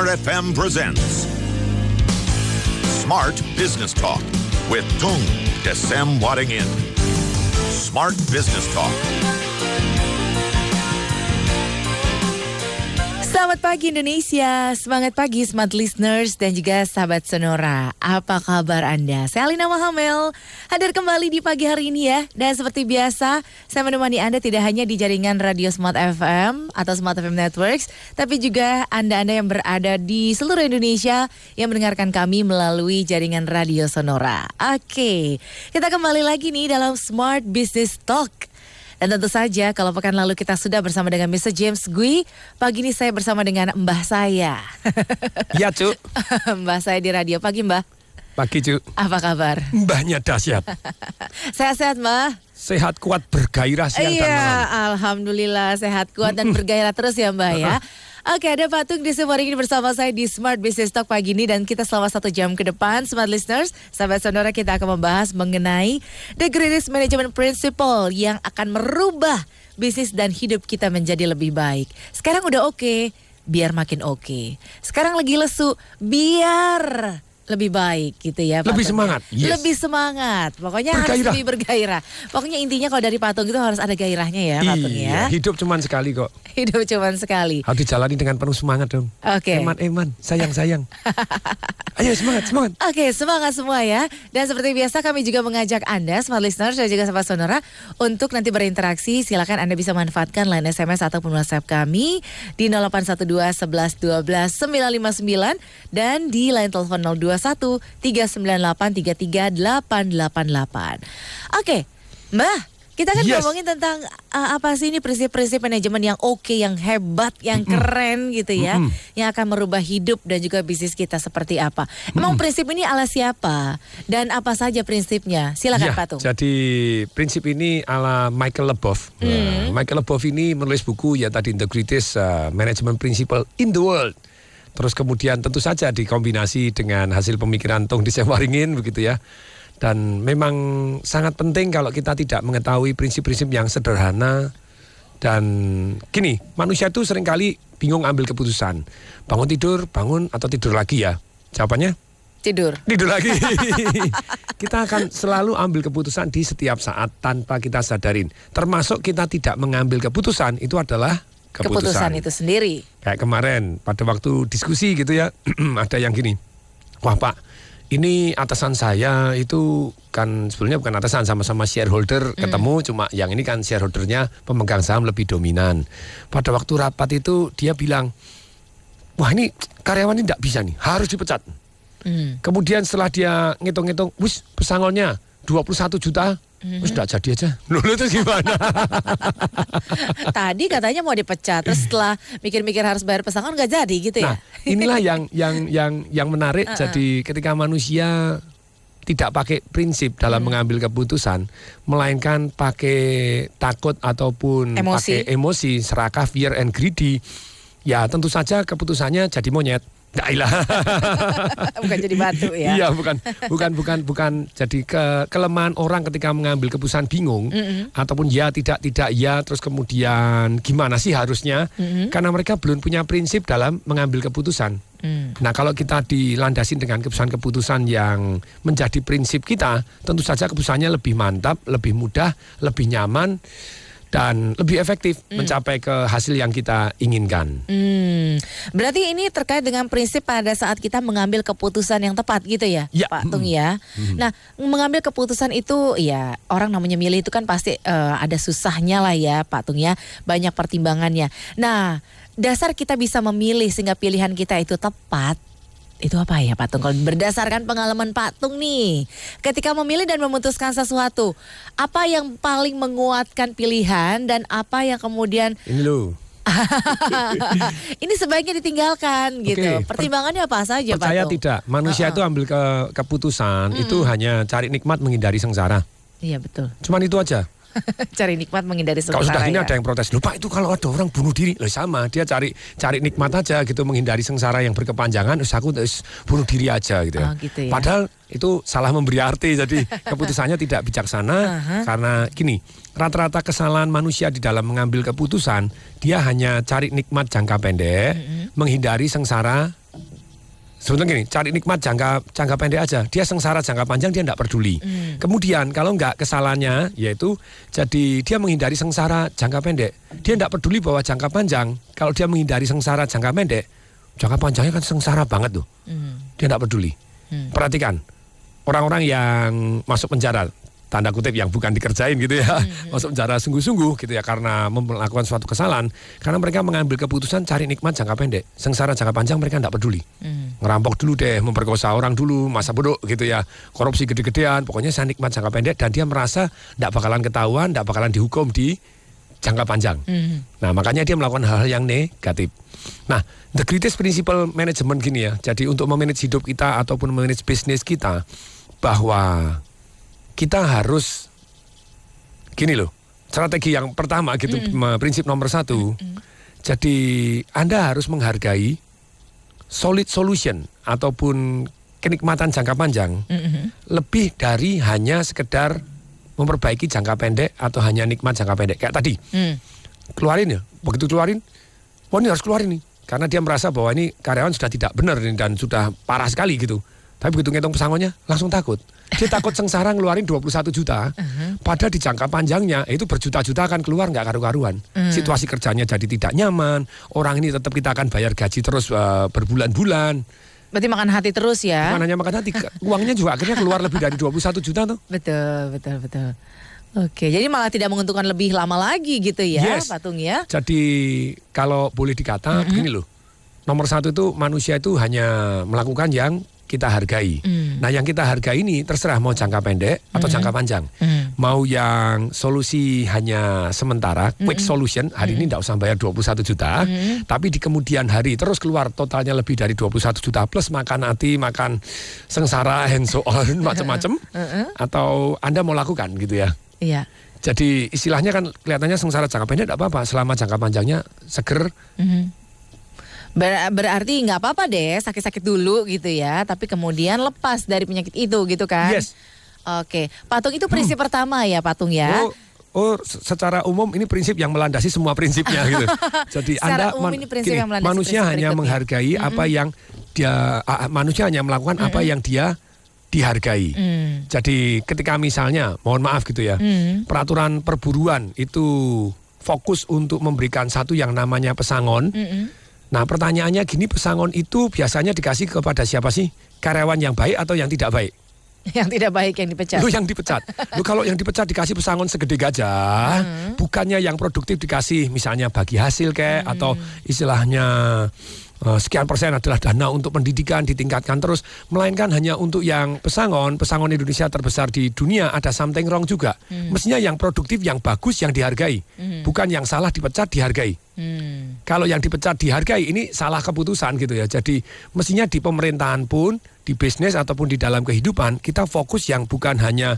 Smart presents Smart Business Talk with Tung Desem Wadding In. Smart Business Talk. Pagi Indonesia, semangat pagi smart listeners dan juga sahabat Sonora. Apa kabar Anda? Saya Alina Mahamel, hadir kembali di pagi hari ini ya. Dan seperti biasa, saya menemani Anda tidak hanya di jaringan Radio Smart FM atau Smart FM Networks, tapi juga Anda-Anda yang berada di seluruh Indonesia yang mendengarkan kami melalui jaringan Radio Sonora. Oke, kita kembali lagi nih dalam Smart Business Talk. Dan tentu saja kalau pekan lalu kita sudah bersama dengan Mr. James Gui, pagi ini saya bersama dengan mbah saya. Ya, Cuk. mbah saya di radio. Pagi, Mbah. Pagi, Cuk. Apa kabar? Mbahnya dahsyat. Sehat-sehat, Mbah? Sehat, kuat, bergairah siang dan Iya, malam. alhamdulillah sehat kuat dan bergairah terus ya, Mbah ya. Oke, ada Patung di sebuah ini bersama saya di Smart Business Talk pagi ini dan kita selama satu jam ke depan, Smart Listeners, sahabat sonora kita akan membahas mengenai The Greatest Management Principle yang akan merubah bisnis dan hidup kita menjadi lebih baik. Sekarang udah oke, biar makin oke. Sekarang lagi lesu, biar lebih baik gitu ya. Lebih Patung. semangat, yes. Lebih semangat. Pokoknya harus Bergairah. lebih bergairah. Pokoknya intinya kalau dari patung itu harus ada gairahnya ya, patung ya. Iya, hidup cuman sekali kok. Hidup cuman sekali. Harus dijalani dengan penuh semangat dong. Oke. Eman, eman, sayang, sayang. Ayo semangat, semangat. Oke, semangat semua ya. Dan seperti biasa kami juga mengajak Anda, smart listeners dan juga sahabat sonora, untuk nanti berinteraksi. Silakan Anda bisa manfaatkan line SMS ataupun WhatsApp kami di 0812 11 12 959 dan di line telepon 021 398 33 888. Oke, Mbah. Kita kan Yes. ngomongin tentang uh, apa sih ini prinsip-prinsip manajemen yang oke, yang hebat, yang keren gitu ya, yang akan merubah hidup dan juga bisnis kita seperti apa. Emang prinsip ini ala siapa dan apa saja prinsipnya? Silakan Ya, Patung. jadi prinsip ini ala Michael Leboff. Nah, Michael Leboff ini menulis buku ya tadi The Greatest uh, Management Principle in the World. Terus kemudian tentu saja dikombinasi dengan hasil pemikiran Tung di Sewaringin begitu ya. Dan memang sangat penting kalau kita tidak mengetahui prinsip-prinsip yang sederhana dan gini, manusia itu sering kali bingung ambil keputusan. Bangun tidur, bangun atau tidur lagi ya? Jawabannya Tidur. tidur lagi. kita akan selalu ambil keputusan di setiap saat tanpa kita sadarin. Termasuk kita tidak mengambil keputusan itu adalah Keputusan keputusan. itu sendiri. Kayak kemarin pada waktu diskusi gitu ya, ada yang gini. Wah Pak, ini atasan saya itu kan sebenarnya bukan atasan sama-sama shareholder ketemu cuma yang ini kan shareholdernya pemegang saham lebih dominan. Pada waktu rapat itu dia bilang, wah ini karyawan ini tidak bisa nih, harus dipecat. Hmm. Kemudian setelah dia ngitung-ngitung, wis pesangolnya 21 juta, wis tidak jadi aja. Lu itu gimana? Tadi katanya mau dipecat, terus setelah mikir-mikir harus bayar pesangon nggak jadi gitu ya? Nah, inilah yang yang yang yang menarik. Jadi ketika manusia tidak pakai prinsip dalam mengambil keputusan, melainkan pakai takut ataupun Emosi. pakai emosi, serakah, fear and greedy, ya tentu saja keputusannya jadi monyet. Nah, ilah. Bukan jadi batu ya. Iya, bukan bukan bukan bukan jadi ke, kelemahan orang ketika mengambil keputusan bingung ataupun ya tidak tidak ya terus kemudian gimana sih harusnya karena mereka belum punya prinsip dalam mengambil keputusan. Hmm. Nah, kalau kita dilandasin dengan keputusan-keputusan yang menjadi prinsip kita, tentu saja keputusannya lebih mantap, lebih mudah, lebih nyaman dan lebih efektif mencapai ke hasil yang kita inginkan. Hmm, berarti ini terkait dengan prinsip pada saat kita mengambil keputusan yang tepat gitu ya, Ya, Pak Tung ya. Nah, mengambil keputusan itu ya orang namanya milih itu kan pasti eh, ada susahnya lah ya, Pak Tung ya, banyak pertimbangannya. Nah, dasar kita bisa memilih sehingga pilihan kita itu tepat. Itu apa ya Pak Tung? Kalau berdasarkan pengalaman Pak Tung nih, ketika memilih dan memutuskan sesuatu, apa yang paling menguatkan pilihan dan apa yang kemudian Ini loh. ini sebaiknya ditinggalkan gitu. Per- Pertimbangannya apa saja, Pak? Percaya Tung? tidak, manusia Uh-uh. itu ambil ke keputusan itu hanya cari nikmat menghindari sengsara. Iya betul. Cuman itu aja. Cari nikmat menghindari Kalau sengsara. sudah gini ya. ada yang protes, lupa itu kalau ada orang bunuh diri, loh sama dia cari cari nikmat aja gitu menghindari sengsara yang berkepanjangan, terus aku terus bunuh diri aja gitu ya. Oh, gitu ya. Padahal itu salah memberi arti, jadi keputusannya tidak bijaksana Aha. karena gini rata-rata kesalahan manusia di dalam mengambil keputusan dia hanya cari nikmat jangka pendek, menghindari sengsara sebetulnya gini, cari nikmat jangka jangka pendek aja. Dia sengsara jangka panjang dia tidak peduli. Hmm. Kemudian kalau nggak kesalahannya yaitu jadi dia menghindari sengsara jangka pendek. Dia tidak peduli bahwa jangka panjang kalau dia menghindari sengsara jangka pendek, jangka panjangnya kan sengsara banget tuh. Hmm. Dia tidak peduli. Hmm. Perhatikan orang-orang yang masuk penjara tanda kutip yang bukan dikerjain gitu ya Hmm. masuk penjara sungguh-sungguh gitu ya karena melakukan suatu kesalahan karena mereka mengambil keputusan cari nikmat jangka pendek sengsara jangka panjang mereka tidak peduli Hmm. ngerampok dulu deh memperkosa orang dulu masa bodoh gitu ya korupsi gede-gedean pokoknya saya nikmat jangka pendek dan dia merasa tidak bakalan ketahuan tidak bakalan dihukum di jangka panjang Hmm. Nah, makanya dia melakukan hal-hal yang negatif. Nah, the greatest principle management gini ya. Jadi untuk memanage hidup kita ataupun memanage bisnis kita bahwa kita harus gini loh. Strategi yang pertama gitu, me- prinsip nomor satu. Jadi Anda harus menghargai solid solution ataupun kenikmatan jangka panjang Hmm. lebih dari hanya sekedar memperbaiki jangka pendek atau hanya nikmat jangka pendek. Kayak tadi, Hmm. keluarin ya. Begitu keluarin, wah ini harus keluarin nih. Karena dia merasa bahwa ini karyawan sudah tidak benar ini dan sudah parah sekali gitu. Tapi begitu ngitung pesangonnya, langsung takut. Dia takut sengsara ngeluarin 21 juta, padahal di jangka panjangnya itu berjuta-juta akan keluar nggak karu-karuan. Situasi kerjanya jadi tidak nyaman, orang ini tetap kita akan bayar gaji terus eh, berbulan-bulan. Berarti makan hati terus ya? Bukan hanya makan hati, uangnya juga akhirnya keluar lebih dari 21 juta tuh. Betul, betul, betul. Oke, jadi malah tidak menguntungkan lebih lama lagi gitu ya, Yes. patung ya? Jadi kalau boleh dikata begini loh. Nomor satu itu manusia itu hanya melakukan yang kita hargai. Mm. Nah yang kita hargai ini terserah mau jangka pendek atau jangka panjang. Mm. Mau yang solusi hanya sementara, quick solution, hari ini tidak usah bayar 21 juta. Tapi di kemudian hari terus keluar totalnya lebih dari 21 juta plus makan hati, makan sengsara, and so on, macam-macam. Atau Anda mau lakukan gitu ya. Iya. Jadi istilahnya kan kelihatannya sengsara jangka pendek tidak apa-apa selama jangka panjangnya seger. Mhm. Ber- berarti nggak apa-apa deh sakit-sakit dulu gitu ya, tapi kemudian lepas dari penyakit itu gitu kan? Yes. Oke, patung itu prinsip pertama ya patung ya. Oh, oh se- secara umum ini prinsip yang melandasi semua prinsipnya gitu. Jadi Secara Anda umum ini prinsip yang melandasi manusia prinsip hanya berikutnya. menghargai apa yang dia ah, manusia hanya melakukan apa yang dia dihargai. Hmm. Jadi ketika misalnya, mohon maaf gitu ya, Hmm. peraturan perburuan itu fokus untuk memberikan satu yang namanya pesangon. Mm-mm. Nah pertanyaannya gini pesangon itu biasanya dikasih kepada siapa sih? Karyawan yang baik atau yang tidak baik? Yang tidak baik yang dipecat. Lu yang dipecat. Lu kalau yang dipecat dikasih pesangon segede gajah, bukannya yang produktif dikasih misalnya bagi hasil kayak atau istilahnya sekian persen adalah dana untuk pendidikan ditingkatkan terus, melainkan hanya untuk yang pesangon, pesangon Indonesia terbesar di dunia ada something wrong juga. Mestinya yang produktif, yang bagus, yang dihargai, bukan yang salah dipecat dihargai. Hmm. Kalau yang dipecat dihargai ini salah keputusan gitu ya. Jadi mestinya di pemerintahan pun, di bisnis ataupun di dalam kehidupan kita fokus yang bukan hanya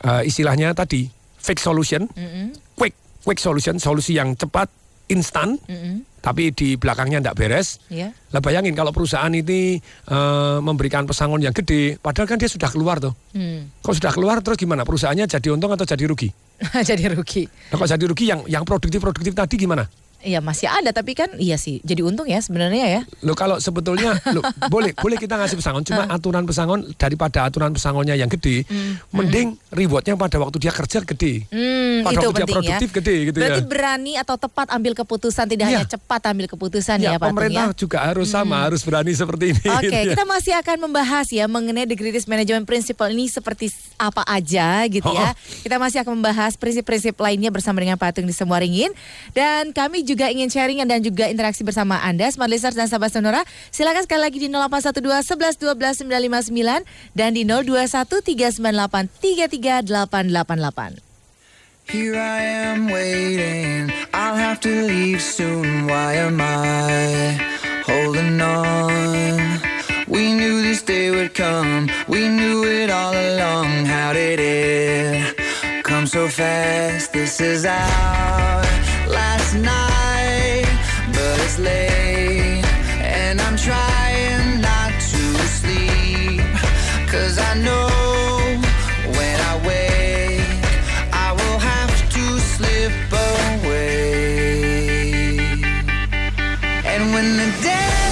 eh, istilahnya tadi fake solution, Mm-mm. quick quick solution, solusi yang cepat, instan, Mm-mm. tapi di belakangnya tidak beres. Ya. Lah bayangin kalau perusahaan ini eh, memberikan pesangon yang gede, padahal kan dia sudah keluar tuh. Hmm. Kalau sudah keluar terus gimana? Perusahaannya jadi untung atau jadi rugi? jadi rugi. Nah, kalau jadi rugi yang yang produktif produktif tadi gimana? Iya masih ada tapi kan iya sih jadi untung ya sebenarnya ya. Lo kalau sebetulnya lo, boleh boleh kita ngasih pesangon, cuma aturan pesangon daripada aturan pesangonnya yang gede, mending rewardnya pada waktu dia kerja gede. Hmm, Pada itu waktu dia penting produktif ya. gede gitu Berarti ya. berani atau tepat ambil keputusan tidak Iya. hanya cepat ambil keputusan ya, Ya, Pak Tung, pemerintah ya. juga harus sama, harus berani seperti ini. Oke, gitu ya. kita masih akan membahas ya mengenai the greatest management principle ini seperti apa aja gitu Oh, ya. oh. Kita masih akan membahas prinsip-prinsip lainnya bersama dengan Patung di Semua Ringin. Dan kami juga ingin sharing dan juga interaksi bersama Anda, Smart Listeners dan Sahabat Sonora. Silakan sekali lagi di 0812 11 12 959 dan di 021 398 33888. Here I am waiting. I'll have to leave soon. Why am I holding on? We knew this day would come. We knew it all along. How did it come so fast? This is our last night, but late. And I'm trying not to sleep. Cause I know when I wake, I will have to slip away. And when the daylight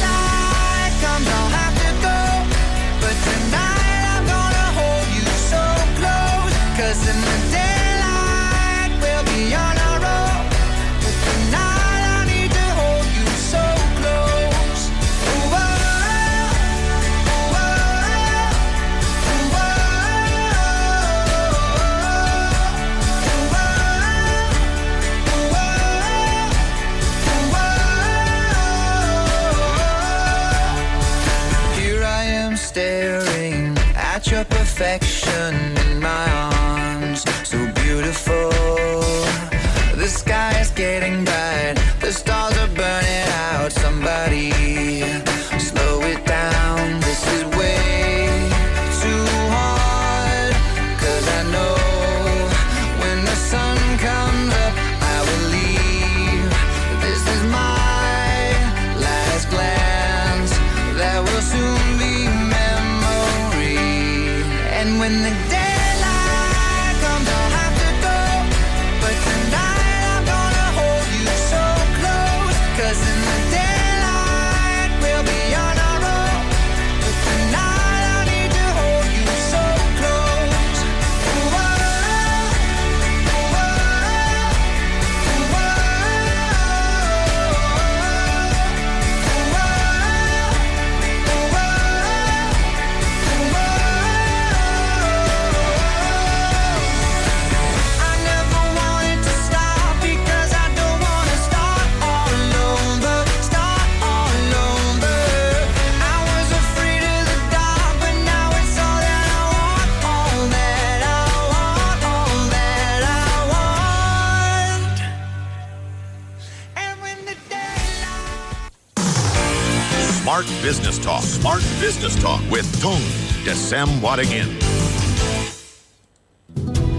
Smart Business Talk. Smart Business Talk with Tung Desem Wadingin.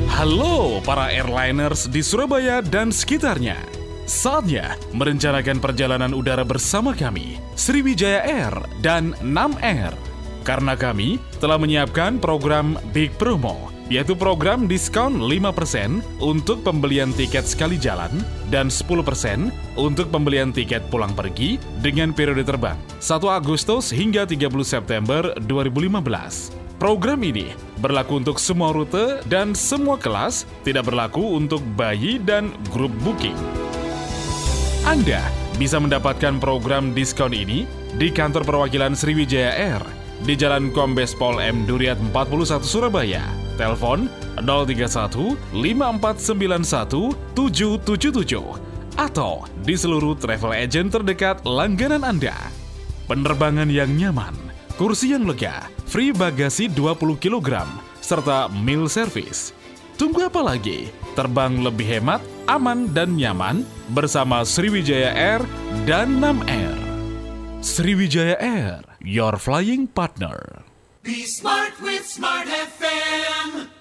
Halo para airliners di Surabaya dan sekitarnya. Saatnya merencanakan perjalanan udara bersama kami, Sriwijaya Air dan Nam Air. Karena kami telah menyiapkan program Big Promo, yaitu program diskon 5% untuk pembelian tiket sekali jalan dan 10% untuk pembelian tiket pulang pergi dengan periode terbang 1 Agustus hingga 30 September 2015. Program ini berlaku untuk semua rute dan semua kelas, tidak berlaku untuk bayi dan grup booking. Anda bisa mendapatkan program diskon ini di kantor perwakilan Sriwijaya Air di Jalan Kombes Pol M Duriat 41 Surabaya. Telepon 031 5491 777 atau di seluruh travel agent terdekat langganan Anda. Penerbangan yang nyaman, kursi yang lega, free bagasi 20 kg, serta meal service. Tunggu apa lagi? Terbang lebih hemat, aman, dan nyaman bersama Sriwijaya Air dan Nam Air. Sriwijaya Air, your flying partner. Be smart with Smart FM.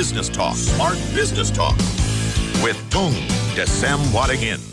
Business Talk. Smart Business Talk with Tung Desem Wadingin.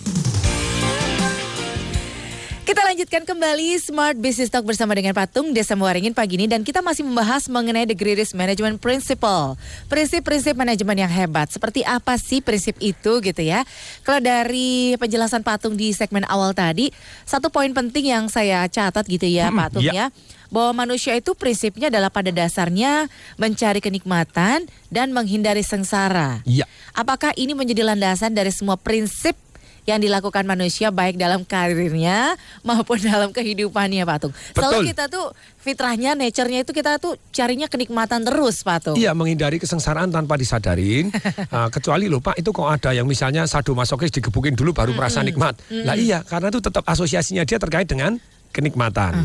Lanjutkan kembali Smart Business Talk bersama dengan Patung Desa Muaringin pagi ini dan kita masih membahas mengenai The Greatest Management Principle. Prinsip-prinsip manajemen yang hebat. Seperti apa sih prinsip itu gitu ya? Kalau dari penjelasan Patung di segmen awal tadi, satu poin penting yang saya catat gitu ya Patung ya. ya. Bahwa manusia itu prinsipnya adalah pada dasarnya mencari kenikmatan dan menghindari sengsara. Iya. Apakah ini menjadi landasan dari semua prinsip yang dilakukan manusia baik dalam karirnya maupun dalam kehidupannya Pak Tung. Selalu kita tuh fitrahnya, nature-nya itu kita tuh carinya kenikmatan terus Pak Tung. Iya menghindari kesengsaraan tanpa disadarin. Ah, kecuali lupa itu kok ada yang misalnya sadomasokis digebukin dulu baru merasa nikmat. Lah iya karena itu tetap asosiasinya dia terkait dengan kenikmatan.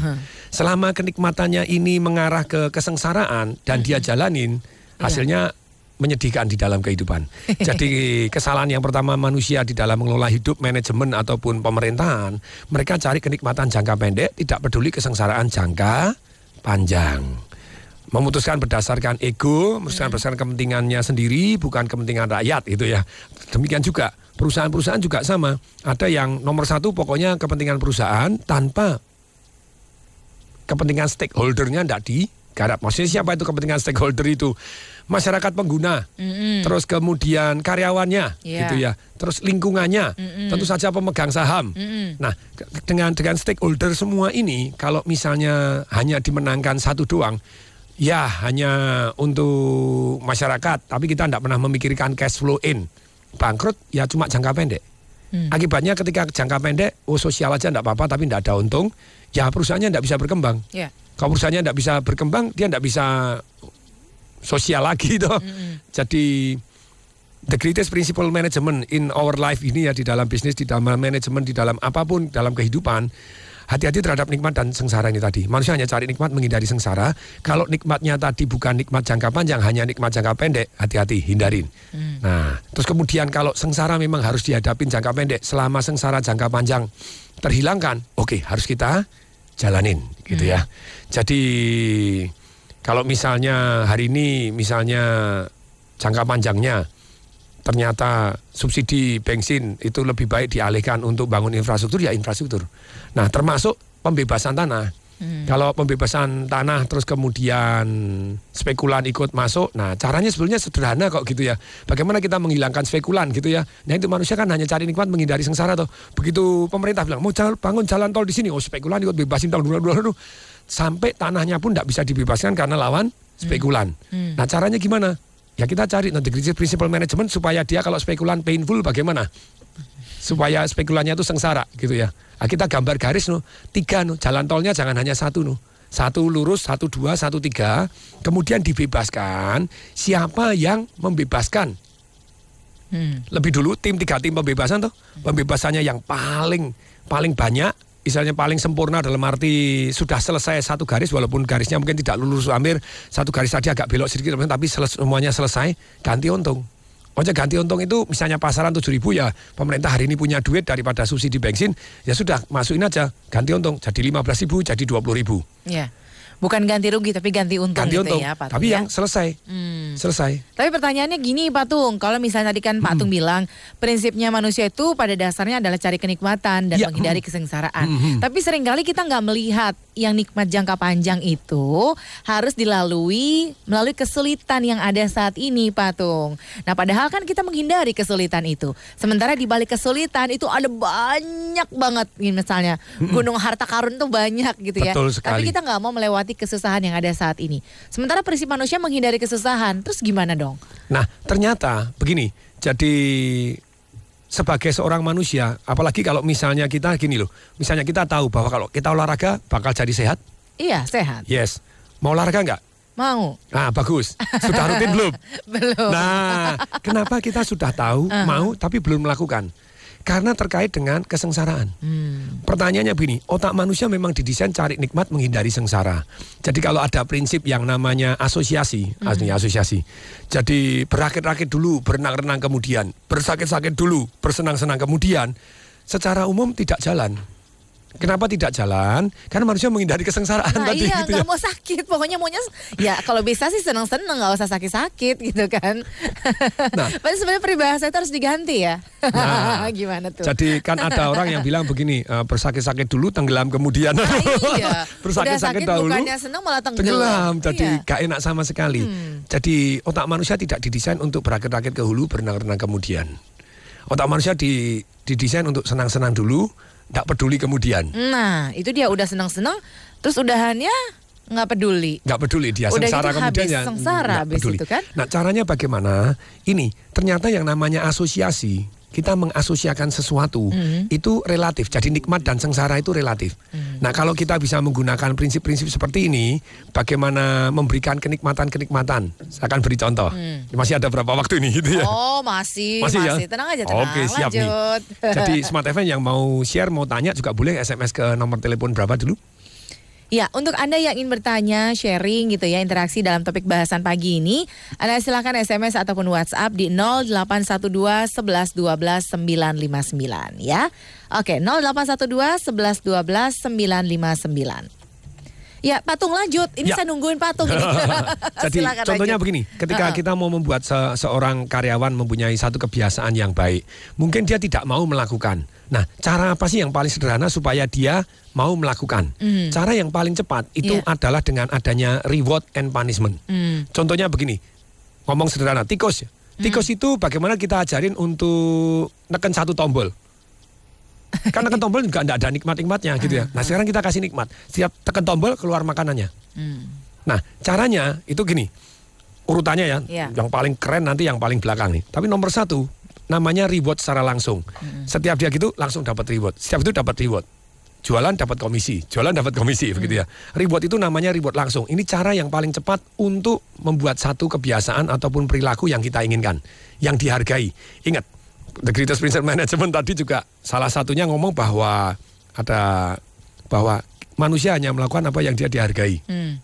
Selama kenikmatannya ini mengarah ke kesengsaraan dan dia jalanin hasilnya menyedihkan di dalam kehidupan. Jadi kesalahan yang pertama manusia di dalam mengelola hidup, manajemen ataupun pemerintahan, mereka cari kenikmatan jangka pendek, tidak peduli kesengsaraan jangka panjang. Memutuskan berdasarkan ego, memutuskan berdasarkan kepentingannya sendiri, bukan kepentingan rakyat itu ya. Demikian juga perusahaan-perusahaan juga sama. Ada yang nomor satu pokoknya kepentingan perusahaan tanpa kepentingan stakeholdernya tidak digarap. Maksudnya siapa itu kepentingan stakeholder itu? Masyarakat pengguna, terus kemudian karyawannya, Iya. gitu ya, terus lingkungannya, tentu saja pemegang saham. Nah, ke- dengan dengan stakeholder semua ini, kalau misalnya hanya dimenangkan satu doang, ya hanya untuk masyarakat, tapi kita tidak pernah memikirkan cash flow in, bangkrut ya cuma jangka pendek. Akibatnya ketika jangka pendek, oh sosial aja tidak apa-apa, tapi tidak ada untung, ya perusahaannya tidak bisa berkembang. Ya. Kalau perusahaannya tidak bisa berkembang, dia tidak bisa sosial lagi toh. Jadi the greatest principle management in our life ini ya di dalam bisnis, di dalam manajemen, di dalam apa pun dalam kehidupan. Hati-hati terhadap nikmat dan sengsara ini tadi. Manusia hanya cari nikmat menghindari sengsara. Kalau nikmatnya tadi bukan nikmat jangka panjang, hanya nikmat jangka pendek, hati-hati hindarin. Nah, terus kemudian kalau sengsara memang harus dihadapin jangka pendek, selama sengsara jangka panjang terhilangkan, oke harus kita jalanin gitu ya. Jadi kalau misalnya hari ini misalnya jangka panjangnya ternyata subsidi bensin itu lebih baik dialihkan untuk bangun infrastruktur ya infrastruktur. Nah, termasuk pembebasan tanah. Kalau pembebasan tanah terus kemudian spekulan ikut masuk, nah caranya sebenarnya sederhana kok gitu ya. Bagaimana kita menghilangkan spekulan gitu ya. Nah itu manusia kan hanya cari nikmat menghindari sengsara tuh. Begitu pemerintah bilang mau jalan, bangun jalan tol di sini, oh spekulan ikut bebasin tol dulu dulu. Sampai tanahnya pun tidak bisa dibebaskan karena lawan spekulan. Nah caranya gimana? Ya kita cari nanti principle management supaya dia kalau spekulan painful bagaimana? supaya spekulannya itu sengsara gitu ya. Nah, kita gambar garis no, tiga no, jalan tolnya jangan hanya satu no. Satu lurus, satu dua, satu tiga. Kemudian dibebaskan siapa yang membebaskan. Lebih dulu tim tiga tim pembebasan tuh. Pembebasannya yang paling paling banyak Misalnya paling sempurna dalam arti sudah selesai satu garis walaupun garisnya mungkin tidak lurus hampir satu garis tadi agak belok sedikit tapi seles- semuanya selesai ganti untung. Ojek ganti untung itu misalnya pasaran 7 ribu ya pemerintah hari ini punya duit daripada subsidi bensin ya sudah masukin aja ganti untung jadi 15 ribu jadi 20 ribu Ya. Bukan ganti rugi tapi ganti untung ganti gitu untung ya Pak Tung, tapi ya. yang selesai Hmm. selesai Tapi pertanyaannya gini Pak Tung, kalau misalnya tadi kan Pak Tung bilang prinsipnya manusia itu pada dasarnya adalah cari kenikmatan dan Ya, menghindari kesengsaraan. Tapi sering kali kita nggak melihat yang nikmat jangka panjang itu harus dilalui melalui kesulitan yang ada saat ini Pak Tung. Nah padahal kan kita menghindari kesulitan itu. Sementara di balik kesulitan itu ada banyak banget misalnya gunung harta karun tuh banyak gitu ya. Betul Tapi sekali. kita nggak mau melewati kesusahan yang ada saat ini. Sementara prinsip manusia menghindari kesusahan. Terus gimana dong? Nah, ternyata begini. Jadi sebagai seorang manusia, apalagi kalau misalnya kita gini loh. Misalnya kita tahu bahwa kalau kita olahraga bakal jadi sehat. Iya, sehat. Yes. Mau olahraga nggak? Mau. Nah, bagus. Sudah rutin belum? Belum. Nah, kenapa kita sudah tahu, mau tapi belum melakukan? Karena terkait dengan kesengsaraan. Hmm. Pertanyaannya begini, otak manusia memang didesain cari nikmat menghindari sengsara. Jadi kalau ada prinsip yang namanya asosiasi, aslinya asosiasi. Jadi berakit-rakit dulu, berenang-renang kemudian, bersakit-sakit dulu, bersenang-senang kemudian, secara umum tidak jalan. Kenapa tidak jalan? Karena manusia menghindari kesengsaraan Nah tadi iya gitu ya. mau sakit Pokoknya maunya Ya kalau bisa sih seneng-seneng nggak usah sakit-sakit gitu kan Nah. Tapi sebenarnya peribahasa itu harus diganti ya Nah, Gimana tuh Jadi kan ada orang yang bilang begini, eh, bersakit-sakit dulu, tenggelam kemudian. Nah, iya bersakit-sakit dahulu. bukannya seneng malah tenggelam, Tenggelam, jadi Iya. Hmm. gak enak sama sekali. Jadi otak manusia tidak didesain untuk berakit-rakit ke hulu, berenang-renang kemudian. Otak manusia di, didesain untuk senang-senang dulu, tidak peduli kemudian. Nah itu dia udah seneng-seneng Terus udahannya nggak peduli nggak peduli dia Udah sengsara gitu kemudian habis ya sengsara nggak habis peduli. itu kan? Nah caranya bagaimana? Ini ternyata yang namanya asosiasi kita mengasosiakan sesuatu Hmm. itu relatif. Jadi nikmat dan sengsara itu relatif. Hmm. Nah kalau kita bisa menggunakan prinsip-prinsip seperti ini, bagaimana memberikan kenikmatan-kenikmatan? Saya akan beri contoh. Masih ada berapa waktu ini gitu ya? Oh masih Masih ya? Tenang aja tenang Oke, siap nih. Lanjut Jadi Smart FM yang mau share, mau tanya juga boleh SMS ke nomor telepon berapa dulu? Ya, untuk Anda yang ingin bertanya, sharing gitu ya, interaksi dalam topik bahasan pagi ini, Anda silakan SMS ataupun WhatsApp di 0812 11 12 959 ya. Oke, 0812 11 12 959. Ya, Patung lanjut. Ini Ya. saya nungguin Patung ini. Jadi Silakan contohnya lanjut. begini, ketika Ha-ha. kita mau membuat se- seorang karyawan mempunyai satu kebiasaan yang baik, mungkin dia tidak mau melakukan. Nah, cara apa sih yang paling sederhana supaya dia mau melakukan? Cara yang paling cepat itu Hmm. Iya. adalah dengan adanya reward and punishment. Hmm. Contohnya begini, ngomong sederhana, tikus. Tikus Hmm. itu bagaimana kita ajarin untuk neken satu tombol. Kan neken tombol juga tidak ada nikmat-nikmatnya gitu ya. Nah sekarang kita kasih nikmat. Setiap tekan tombol keluar makanannya. Hmm. Nah, caranya itu gini. Urutannya ya, Iya. yang paling keren nanti yang paling belakang nih. Tapi nomor satu, namanya reward secara langsung. Setiap dia gitu langsung dapat reward. Setiap itu dapat reward. Jualan dapat komisi, jualan dapat komisi begitu ya. Reward itu namanya reward langsung. Ini cara yang paling cepat untuk membuat satu kebiasaan ataupun perilaku yang kita inginkan, yang dihargai. Ingat, The Greatest Principle Management tadi juga salah satunya ngomong bahwa ada bahwa manusia hanya melakukan apa yang dia dihargai. Hmm.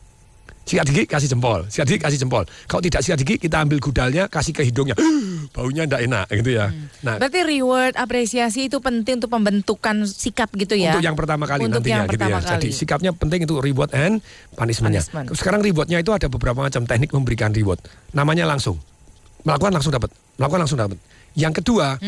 Sikat gigi kasih jempol, sikat gigi kasih jempol. Kalau tidak sikat gigi kita ambil gudalnya kasih ke hidungnya. Baunya ndak enak gitu ya. Nah, Berarti reward, apresiasi itu penting untuk pembentukan sikap gitu ya? untuk yang pertama kali Untuk nantinya yang gitu pertama ya. Jadi kali. sikapnya penting itu reward and punishmentnya. Punishment. Sekarang rewardnya itu ada beberapa macam teknik memberikan reward. Namanya langsung. Melakukan langsung dapat. Melakukan langsung dapat. Yang kedua,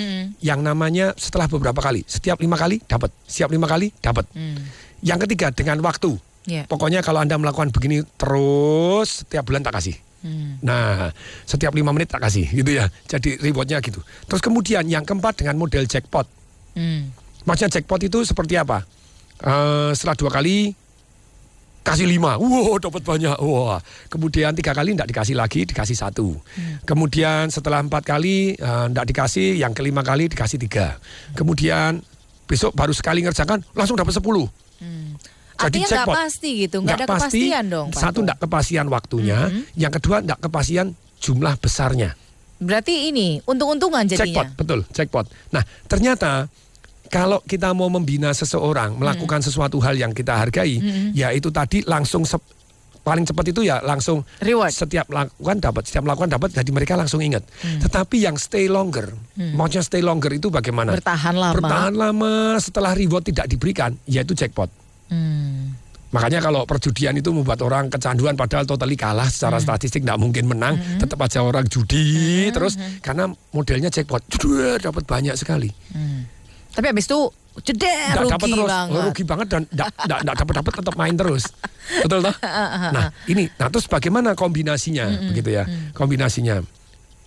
yang namanya setelah beberapa kali. Setiap lima kali dapat. Setiap lima kali dapat. Hmm. Yang ketiga dengan waktu. Ya. Pokoknya kalau Anda melakukan begini terus setiap bulan tak kasih. Hmm. Nah, setiap lima menit tak kasih gitu ya. Jadi rewardnya gitu. Terus kemudian yang keempat dengan model jackpot. Hmm. Maksudnya jackpot itu seperti apa? Eh, setelah dua kali kasih lima, wow dapat banyak, wah. Kemudian tiga kali tidak dikasih lagi, dikasih satu. Kemudian setelah empat kali tidak dikasih, yang kelima kali dikasih tiga. Kemudian besok baru sekali ngerjakan, langsung dapat sepuluh. Artinya nggak jackpot. pasti gitu, nggak ada Nggak pasti, kepastian dong. Pak Satu tidak kepastian waktunya, yang kedua tidak kepastian jumlah besarnya. Berarti ini untung-untungan jadinya. Jackpot, betul, jackpot. Nah, ternyata kalau kita mau membina seseorang melakukan sesuatu hal yang kita hargai, ya itu tadi langsung paling cepat itu ya langsung Reward. setiap lakukan dapat, setiap melakukan dapat, jadi mereka langsung ingat. Tetapi yang stay longer, maksudnya stay longer itu bagaimana? Bertahan lama. Bertahan lama setelah reward tidak diberikan, yaitu jackpot. Hmm. Makanya kalau perjudian itu membuat orang kecanduan padahal totally kalah secara statistik tidak mungkin menang, tetap aja orang judi terus karena modelnya jackpot, dapat banyak sekali. Tapi habis itu jeder Nggak rugi terus, banget. rugi banget dan tidak dapat dapat tetap main terus. Betul toh? Nah, ini nah terus bagaimana kombinasinya begitu ya? Kombinasinya.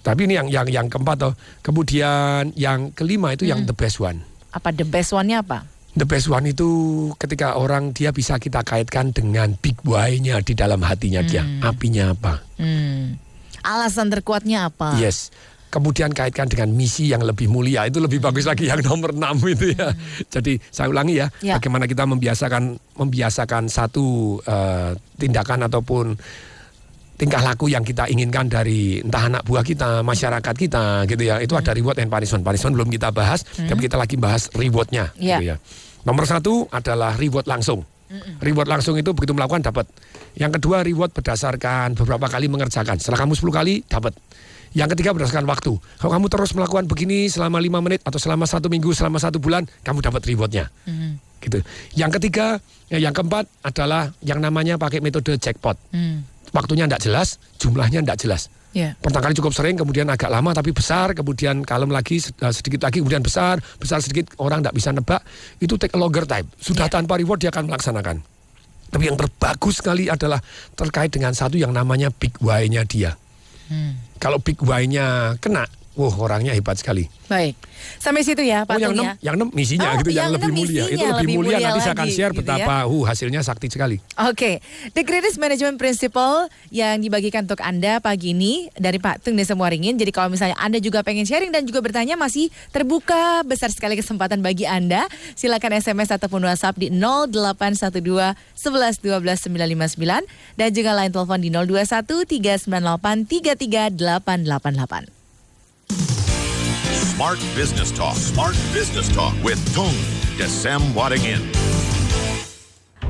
Tapi ini yang yang yang keempat toh. Kemudian yang kelima itu yang the best one. Apa the best one-nya apa? The best one itu ketika orang dia bisa kita kaitkan dengan big why-nya di dalam hatinya dia. Apinya apa? Hmm. Alasan terkuatnya apa? Yes. Kemudian kaitkan dengan misi yang lebih mulia. Itu lebih bagus lagi yang nomor 6 itu ya. Jadi saya ulangi ya, Ya. bagaimana kita membiasakan membiasakan satu eh, tindakan ataupun tingkah laku yang kita inginkan dari entah anak buah kita, masyarakat kita gitu ya. Itu ada reward and punishment. Punishment belum kita bahas, tapi kita lagi bahas rewardnya Ya. gitu ya. Nomor satu adalah reward langsung. Reward langsung itu begitu melakukan dapat. Yang kedua reward berdasarkan beberapa kali mengerjakan. Setelah kamu 10 kali dapat. Yang ketiga berdasarkan waktu. Kalau kamu terus melakukan begini selama lima menit atau selama satu minggu, selama satu bulan, kamu dapat rewardnya. Gitu. Yang ketiga, ya, yang keempat adalah yang namanya pakai metode jackpot. Hmm. Waktunya tidak jelas, jumlahnya tidak jelas. Ya. Pertama kali cukup sering, kemudian agak lama tapi besar, kemudian kalem lagi eh, sedikit lagi, kemudian besar, besar sedikit orang tidak bisa nebak. Itu take a longer time. Sudah Ya. tanpa reward dia akan melaksanakan. Tapi yang terbagus sekali adalah terkait dengan satu yang namanya big why-nya dia. Hmm. Kalau big why-nya kena, wah orangnya hebat sekali. Baik. Sampai situ ya, Pak Oh yang enam, ya. yang enam misinya Oh, gitu, yang, yang lebih mulia. Itu lebih, lebih mulia. mulia Nanti saya akan lagi, share gitu ya. betapa, uh, hasilnya sakti sekali. Oke, The Greatest Management Principle yang dibagikan untuk Anda pagi ini dari Pak Tung Desa Muaringin. Jadi kalau misalnya Anda juga pengen sharing dan juga bertanya masih terbuka besar sekali kesempatan bagi Anda. Silakan SMS ataupun WhatsApp di 0812 11 12 959 dan juga line telepon di 021 398 33888. Smart Business Talk. Smart Business Talk with Tung Desem Wadingin.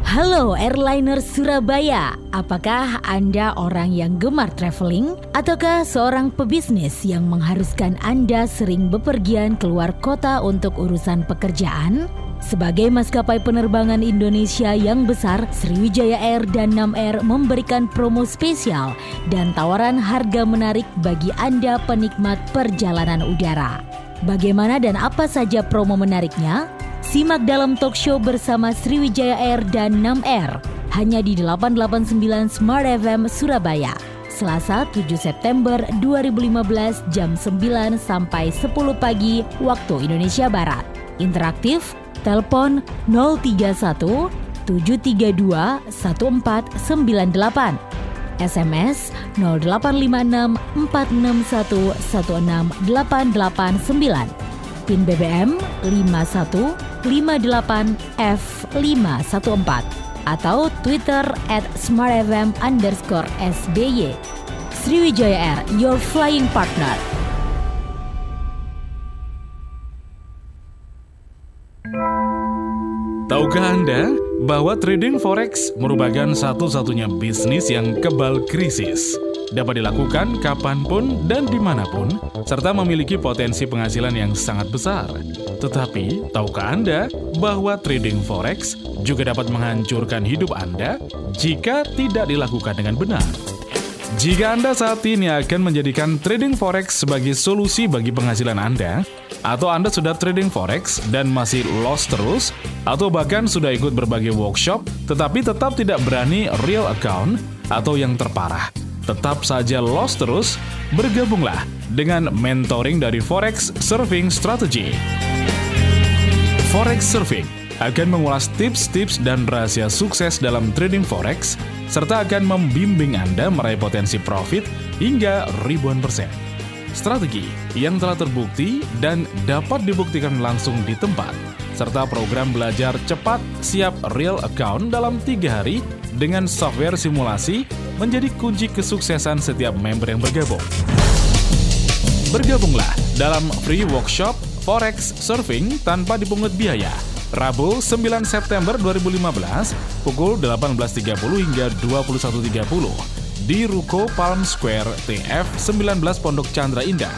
Halo airliner Surabaya, apakah Anda orang yang gemar traveling ataukah seorang pebisnis yang mengharuskan Anda sering bepergian keluar kota untuk urusan pekerjaan? Sebagai maskapai penerbangan Indonesia yang besar, Sriwijaya Air dan Nam Air memberikan promo spesial dan tawaran harga menarik bagi Anda penikmat perjalanan udara. Bagaimana dan apa saja promo menariknya? Simak dalam talk show bersama Sriwijaya Air dan Nam Air hanya di 889 Smart FM Surabaya. Selasa 7 September 2015 jam 9 sampai 10 pagi waktu Indonesia Barat. Interaktif, telepon 031 732 1498. SMS 0856 461 16889. PIN BBM 5158F514 atau Twitter at smartfm underscore SBY. Sriwijaya Air, your flying partner. Tahukah Anda bahwa trading forex merupakan satu-satunya bisnis yang kebal krisis? Dapat dilakukan kapan pun dan di mana pun, serta memiliki potensi penghasilan yang sangat besar. Tetapi, tahukah Anda bahwa trading forex juga dapat menghancurkan hidup Anda jika tidak dilakukan dengan benar? Jika Anda saat ini akan menjadikan trading forex sebagai solusi bagi penghasilan Anda, atau Anda sudah trading forex dan masih loss terus, atau bahkan sudah ikut berbagai workshop tetapi tetap tidak berani real account, atau yang terparah, tetap saja loss terus, bergabunglah dengan mentoring dari Forex Surfing Strategy. Forex Surfing akan mengulas tips-tips dan rahasia sukses dalam trading forex serta akan membimbing Anda meraih potensi profit hingga ribuan persen. Strategi yang telah terbukti dan dapat dibuktikan langsung di tempat, serta program belajar cepat siap real account dalam tiga hari dengan software simulasi menjadi kunci kesuksesan setiap member yang bergabung. Bergabunglah dalam free workshop Forex Surfing tanpa dipungut biaya Rabu 9 September 2015 pukul 18.30 hingga 21.30 di Ruko Palm Square TF 19 Pondok Chandra Indah.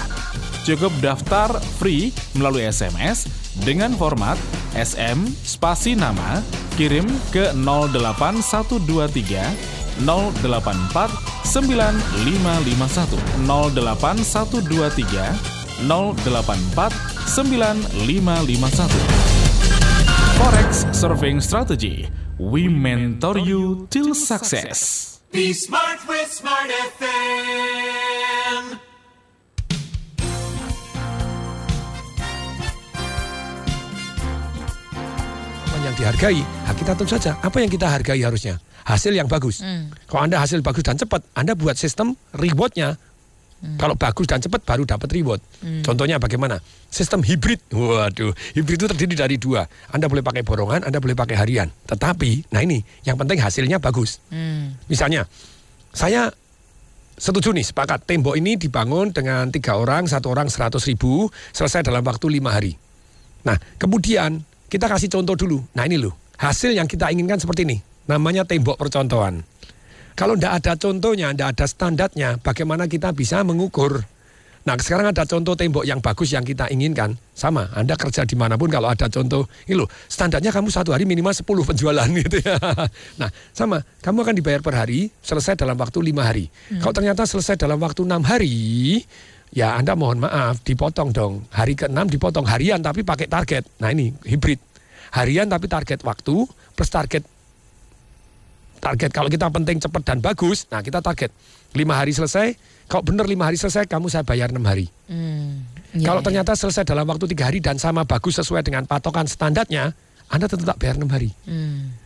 Cukup daftar free melalui SMS dengan format SM spasi nama kirim ke 08123 084 9551 08123 084 9551 Forex Surfing Strategy. We mentor you till success. Be smart with Smart FM. Yang dihargai, nah kita tentu saja. Apa yang kita hargai harusnya? Hasil yang bagus. Kalau Anda hasil bagus dan cepat, Anda buat sistem rewardnya. Kalau bagus dan cepat baru dapat reward. Contohnya bagaimana? Sistem hibrid. Waduh, hibrid itu terdiri dari dua. Anda boleh pakai borongan, Anda boleh pakai harian. Tetapi, nah ini yang penting hasilnya bagus. Misalnya, saya setuju nih sepakat tembok ini dibangun dengan tiga orang, satu orang seratus ribu, selesai dalam waktu lima hari. Nah, kemudian kita kasih contoh dulu. Nah ini loh, hasil yang kita inginkan seperti ini. Namanya tembok percontohan. Kalau tidak ada contohnya, tidak ada standarnya, bagaimana kita bisa mengukur? Nah sekarang ada contoh tembok yang bagus yang kita inginkan. Sama, Anda kerja di mana pun kalau ada contoh, ini loh, standarnya kamu satu hari minimal 10 penjualan gitu ya. Nah sama, kamu akan dibayar per hari, selesai dalam waktu lima hari. Kalau ternyata selesai dalam waktu enam hari, ya Anda mohon maaf, dipotong dong. Hari ke-6 dipotong harian tapi pakai target. Nah ini hibrid. Harian tapi target waktu plus target target kalau kita penting cepat dan bagus, nah kita target lima hari selesai. Kalau benar lima hari selesai, kamu saya bayar enam hari. Hmm, iya, kalau iya. ternyata selesai dalam waktu tiga hari dan sama bagus sesuai dengan patokan standarnya, anda tetap bayar enam hari. Hmm.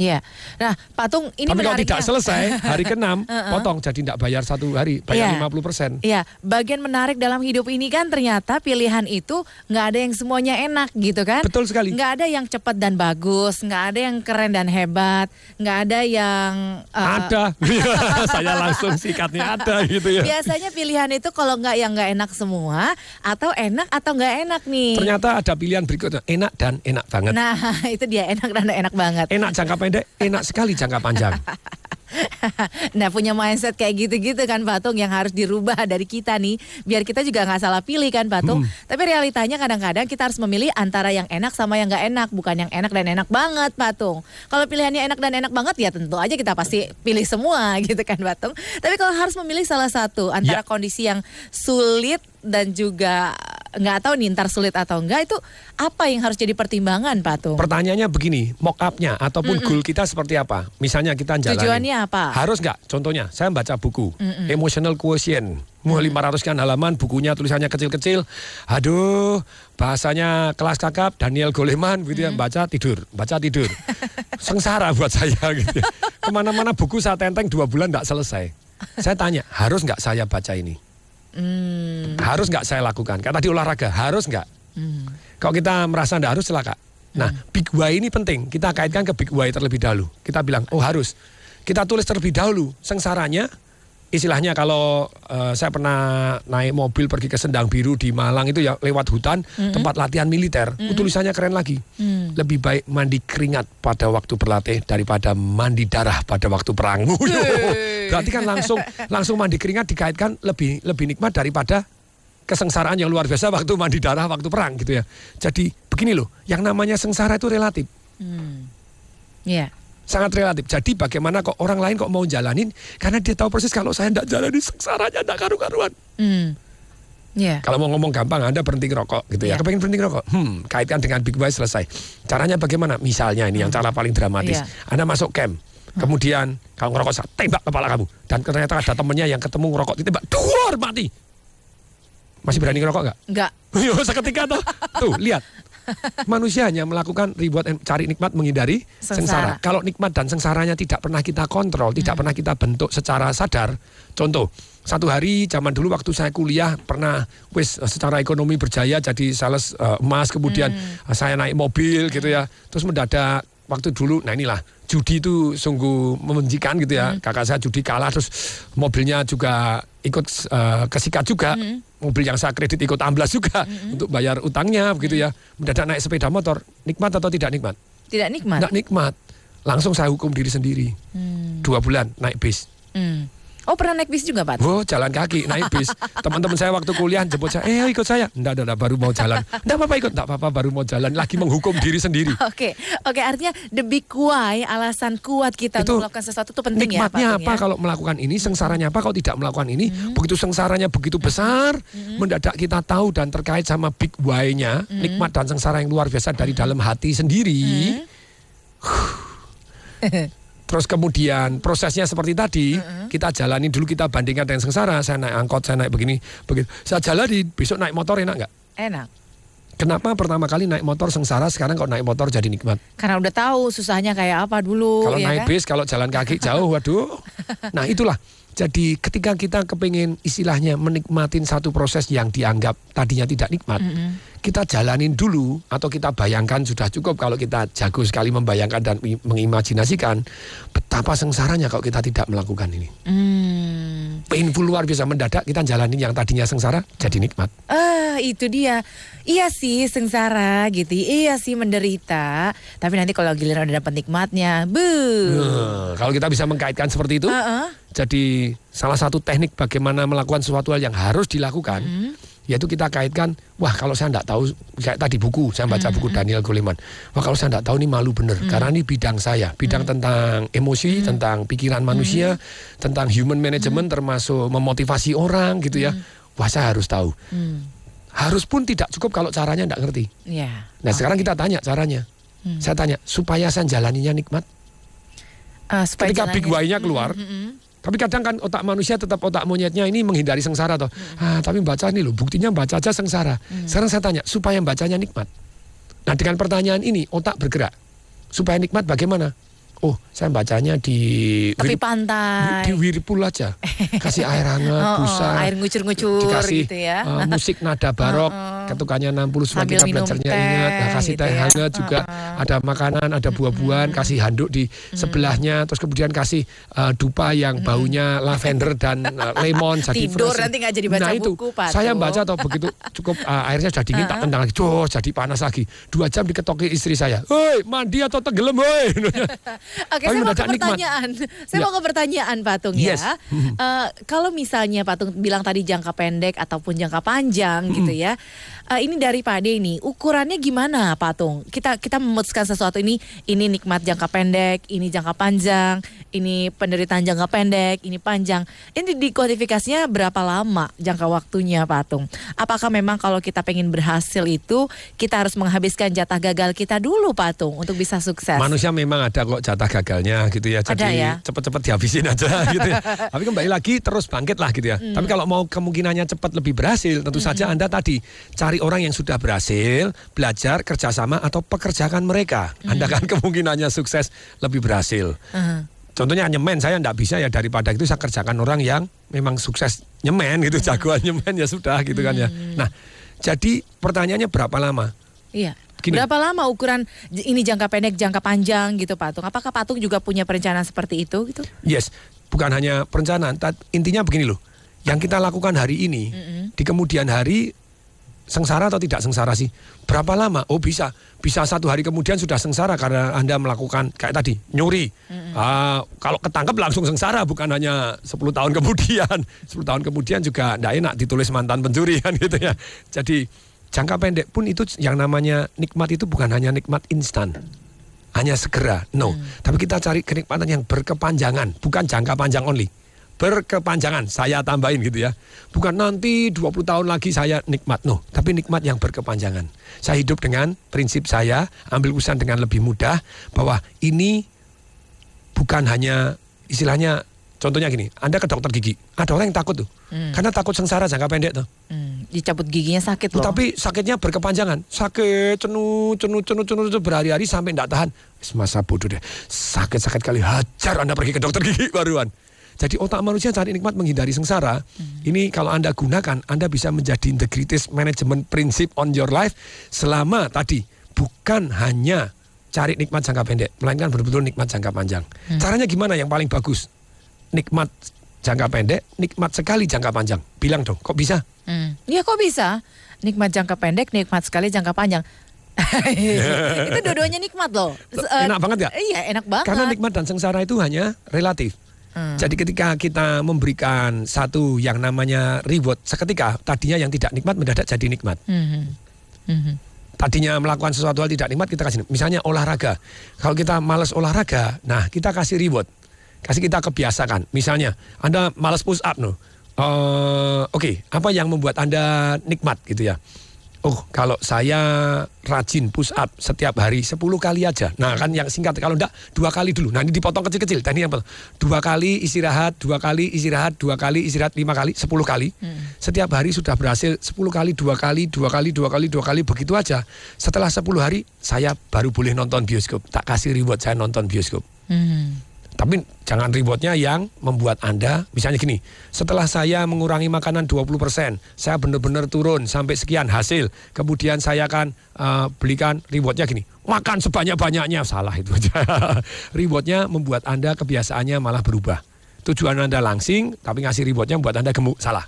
Iya. Nah, Patung ini Tapi kalau tidak selesai hari ke-6, potong jadi tidak bayar satu hari, bayar Iya. 50 persen. Iya, bagian menarik dalam hidup ini kan ternyata pilihan itu nggak ada yang semuanya enak gitu kan? Betul sekali. Nggak ada yang cepat dan bagus, nggak ada yang keren dan hebat, nggak ada yang eh, Ada, saya langsung sikatnya ada gitu ya. Biasanya pilihan itu kalau nggak yang nggak enak semua, atau enak atau nggak enak nih. Ternyata ada pilihan berikutnya, enak dan enak banget. Nah, itu dia enak dan enak banget. Enak jangka pendek pendek enak sekali jangka panjang. nah punya mindset kayak gitu-gitu kan Patung yang harus dirubah dari kita nih biar kita juga nggak salah pilih kan Patung. Hmm. Tapi realitanya kadang-kadang kita harus memilih antara yang enak sama yang nggak enak bukan yang enak dan enak banget Patung. Kalau pilihannya enak dan enak banget ya tentu aja kita pasti pilih semua gitu kan Patung. Tapi kalau harus memilih salah satu antara Ya. kondisi yang sulit dan juga nggak tahu nih ntar sulit atau enggak itu apa yang harus jadi pertimbangan Patung? Pertanyaannya begini, mock up-nya ataupun goal kita seperti apa? Misalnya kita jalan. Tujuannya apa? Harus nggak? Contohnya, saya baca buku Emotional Quotient. Mau 500 kan halaman, bukunya tulisannya kecil-kecil. Aduh, bahasanya kelas kakap Daniel Goleman gitu ya, baca tidur, baca tidur. Sengsara buat saya gitu. ya. Ke mana-mana buku saya tenteng dua bulan nggak selesai. Saya tanya, harus nggak saya baca ini? Hmm. Harus nggak saya lakukan? Kata di olahraga, harus nggak? Kalau kita merasa nggak harus, silakan. Nah, big why ini penting. Kita kaitkan ke big why terlebih dahulu. Kita bilang, oh harus. Kita tulis terlebih dahulu sengsaranya. Istilahnya kalau eh, saya pernah naik mobil pergi ke Sendang Biru di Malang itu ya lewat hutan tempat latihan militer, itu tulisannya keren lagi. Lebih baik mandi keringat pada waktu berlatih daripada mandi darah pada waktu perang. Berarti kan langsung langsung mandi keringat dikaitkan lebih lebih nikmat daripada kesengsaraan yang luar biasa waktu mandi darah waktu perang gitu ya. Jadi begini loh, yang namanya sengsara itu relatif, Iya. sangat relatif. Jadi bagaimana kok orang lain kok mau jalanin karena dia tahu persis kalau saya tidak jalani sengsaranya tidak karu-karuan. Hmm. Iya. Kalau mau ngomong gampang, Anda berhenti ngerokok gitu ya. Iya. Kepengen berhenti ngerokok? Hmm, kaitkan dengan Big Why selesai. Caranya bagaimana? Misalnya ini yang cara paling dramatis. Iya. Anda masuk camp, kemudian kalau ngerokok saya tembak kepala kamu. Dan ternyata ada temennya yang ketemu ngerokok ditembak, duar mati. Masih berani ngerokok nggak? Enggak. Yo seketika tuh. Tuh, lihat. Manusia hanya melakukan ribuan cari nikmat menghindari Sengsara. sengsara. Kalau nikmat dan sengsaranya tidak pernah kita kontrol, tidak pernah kita bentuk secara sadar. Contoh, satu hari zaman dulu waktu saya kuliah pernah wis eh, secara ekonomi berjaya jadi sales eh, emas, kemudian eh, saya naik mobil gitu ya. Terus mendadak waktu dulu, nah inilah judi itu sungguh membenjikan gitu ya. Kakak saya judi kalah terus mobilnya juga ikut eh, kesikat juga. Mobil yang saya kredit ikut amblas juga untuk bayar utangnya begitu ya. Mendadak naik sepeda motor, nikmat atau tidak nikmat? Tidak nikmat. Tidak nikmat. Langsung saya hukum diri sendiri. Dua bulan naik bis. Hmm. Oh pernah naik bis juga Pak? Oh jalan kaki naik bis. Teman-teman saya waktu kuliah jemput saya, eh ikut saya. Enggak, enggak, enggak, baru mau jalan. Enggak apa-apa ikut, enggak apa-apa baru mau jalan. Lagi menghukum diri sendiri. Oke, oke artinya the big why alasan kuat kita Itu untuk melakukan sesuatu itu penting Nikmatnya ya Pak apa ya? kalau melakukan ini, sengsaranya apa kalau tidak melakukan ini. Begitu sengsaranya begitu besar, mendadak kita tahu dan terkait sama big why-nya, nikmat dan sengsara yang luar biasa dari dalam hati sendiri. Terus kemudian prosesnya seperti tadi, kita jalani dulu kita bandingkan dengan sengsara. Saya naik angkot, saya naik begini, begitu. Saya jalani, besok naik motor enak nggak? Enak. Kenapa pertama kali naik motor sengsara, sekarang kalau naik motor jadi nikmat? Karena udah tahu susahnya kayak apa dulu Kalau ya naik kan? bis, kalau jalan kaki jauh, waduh. Nah itulah. Jadi ketika kita kepengen istilahnya menikmatin satu proses yang dianggap tadinya tidak nikmat, kita jalanin dulu atau kita bayangkan sudah cukup kalau kita jago sekali membayangkan dan mengimajinasikan betapa sengsaranya kalau kita tidak melakukan ini. Hmm. Painful luar biasa mendadak kita jalanin yang tadinya sengsara jadi nikmat. Ah, itu dia. Iya sih sengsara gitu. Iya sih menderita. Tapi nanti kalau giliran udah dapat nikmatnya, bu. Nah, kalau kita bisa mengkaitkan seperti itu, Heeh. Jadi salah satu teknik bagaimana melakukan sesuatu hal yang harus dilakukan, Hmm. Yaitu kita kaitkan, wah kalau saya tidak tahu, kayak tadi buku, saya baca Hmm. buku Daniel Goleman, wah kalau saya tidak tahu ini malu bener, karena ini bidang saya, bidang Hmm. tentang emosi, tentang pikiran manusia, tentang human management, termasuk memotivasi orang gitu ya, wah saya harus tahu. Hmm. Harus pun tidak cukup kalau caranya tidak ngerti. Ya. Nah sekarang kita tanya caranya, Hmm. saya tanya supaya saya jalaninya nikmat. Ah, supaya Ketika jalannya- big why-nya keluar, Tapi kadang kan otak manusia tetap otak monyetnya ini menghindari sengsara toh. Ah, tapi baca ini loh, buktinya baca aja sengsara. Sekarang saya tanya, supaya bacanya nikmat. Nah, dengan pertanyaan ini otak bergerak. Supaya nikmat bagaimana? Oh, saya bacanya di Tepi wir- pantai. di Whirlpool aja. Kasih air hangat, Oh, oh, busa. air ngucur-ngucur dikasih gitu ya. eh, musik nada barok, ketukannya 60 supaya kita belajarnya teh, ingat. Nah, kasih gitu teh ya. hangat juga, ada makanan, ada buah-buahan, kasih handuk di sebelahnya, terus kemudian kasih uh, dupa yang baunya lavender dan uh, lemon jadi Tidur fresh. nanti nggak jadi baca nah, itu, buku, Pak Saya baca atau begitu cukup uh, airnya sudah dingin tak tendang lagi, jadi panas lagi. Dua jam diketoki istri saya. Hei, mandi atau tenggelam, woi. Oke, Tapi saya mau ke mendadak nikmat. pertanyaan. Saya Ya. mau ke pertanyaan Patung Yes. ya. Eh, kalau misalnya Patung bilang tadi jangka pendek ataupun jangka panjang gitu ya. Eh, ini dari Pak Ade ini, ukurannya gimana Patung? Kita kita memutuskan sesuatu ini ini nikmat jangka pendek, ini jangka panjang, ini penderitaan jangka pendek, ini panjang. Ini dikuantifikasinya berapa lama jangka waktunya Patung? Apakah memang kalau kita pengen berhasil itu kita harus menghabiskan jatah gagal kita dulu Patung untuk bisa sukses? Manusia memang ada kok jatah gagalnya gitu ya. Jadi ya? cepet-cepet dihabisin aja gitu ya. Tapi kembali lagi terus bangkit lah gitu ya. Hmm. Tapi kalau mau kemungkinannya cepat lebih berhasil, tentu saja Anda tadi cari orang yang sudah berhasil, belajar kerjasama atau pekerjakan mereka. Anda Hmm. kan kemungkinannya sukses lebih berhasil. Uh-huh. Contohnya nyemen saya ndak bisa ya daripada itu saya kerjakan orang yang memang sukses nyemen gitu, jagoan nyemen ya sudah gitu kan ya. Hmm. Nah, jadi pertanyaannya berapa lama? Iya. Gini. Berapa lama ukuran ini jangka pendek, jangka panjang gitu Patung? Apakah Patung juga punya perencanaan seperti itu gitu? Yes, bukan hanya perencanaan. Intinya begini loh, yang kita lakukan hari ini di kemudian hari sengsara atau tidak sengsara sih? Berapa lama? Oh bisa, bisa satu hari kemudian sudah sengsara karena anda melakukan kayak tadi nyuri. Ah, kalau ketangkep langsung sengsara, bukan hanya 10 tahun kemudian. 10 tahun kemudian juga tidak enak ditulis mantan pencuri kan gitu ya. Jadi jangka pendek pun itu yang namanya nikmat itu bukan hanya nikmat instan hanya segera. No. Tapi kita cari kenikmatan yang berkepanjangan, bukan jangka panjang only. Berkepanjangan, saya tambahin gitu ya. Bukan nanti 20 tahun lagi saya nikmat, no. Tapi nikmat yang berkepanjangan. Saya hidup dengan prinsip saya, ambil usaha dengan lebih mudah, bahwa ini bukan hanya istilahnya, contohnya gini, Anda ke dokter gigi, ada orang yang takut tuh. Karena takut sengsara jangka pendek tuh. Hmm, dicabut giginya sakit loh. Tapi sakitnya berkepanjangan. Sakit, cenu, cenu, cenu, cenu, cenu berhari-hari sampai tidak tahan. Masa bodoh deh. Sakit-sakit kali hajar Anda pergi ke dokter gigi baruan. Jadi otak manusia cari nikmat menghindari sengsara. Ini kalau Anda gunakan, Anda bisa menjadi integrities management prinsip on your life selama tadi bukan hanya cari nikmat jangka pendek, melainkan betul-betul nikmat jangka panjang. Caranya gimana yang paling bagus? Nikmat jangka pendek, nikmat sekali jangka panjang. Bilang dong, kok bisa? Hmm. Ya kok bisa? Nikmat jangka pendek, nikmat sekali jangka panjang. itu dua-duanya nikmat loh. Enak banget ya? Iya, enak banget. Karena nikmat dan sengsara itu hanya relatif. Hmm. Jadi ketika kita memberikan satu yang namanya reward seketika, tadinya yang tidak nikmat mendadak jadi nikmat. Mhm. Mhm. Tadinya melakukan sesuatu hal tidak nikmat kita kasih. Misalnya olahraga. Kalau kita malas olahraga, nah kita kasih reward. Kasih kita kebiasakan. Misalnya Anda malas push up no. Eh, Oke, apa yang membuat Anda nikmat gitu ya? Oh, kalau saya rajin push up setiap hari 10 kali aja. Nah, kan yang singkat kalau enggak dua kali dulu. Nah, ini dipotong kecil-kecil. Dan ini yang. Dua kali istirahat, dua kali istirahat, dua kali istirahat, lima kali, 10 kali. Setiap hari sudah berhasil 10 kali, dua kali, dua kali, dua kali, dua kali begitu aja. Setelah 10 hari saya baru boleh nonton bioskop. Tak kasih reward saya nonton bioskop. Mhm. Tapi jangan rewardnya yang membuat Anda, misalnya gini, setelah saya mengurangi makanan 20%, saya benar-benar turun sampai sekian hasil, kemudian saya akan eh, belikan rewardnya gini, makan sebanyak-banyaknya, salah itu aja. rewardnya membuat Anda kebiasaannya malah berubah. Tujuan Anda langsing, tapi ngasih rewardnya membuat Anda gemuk, salah.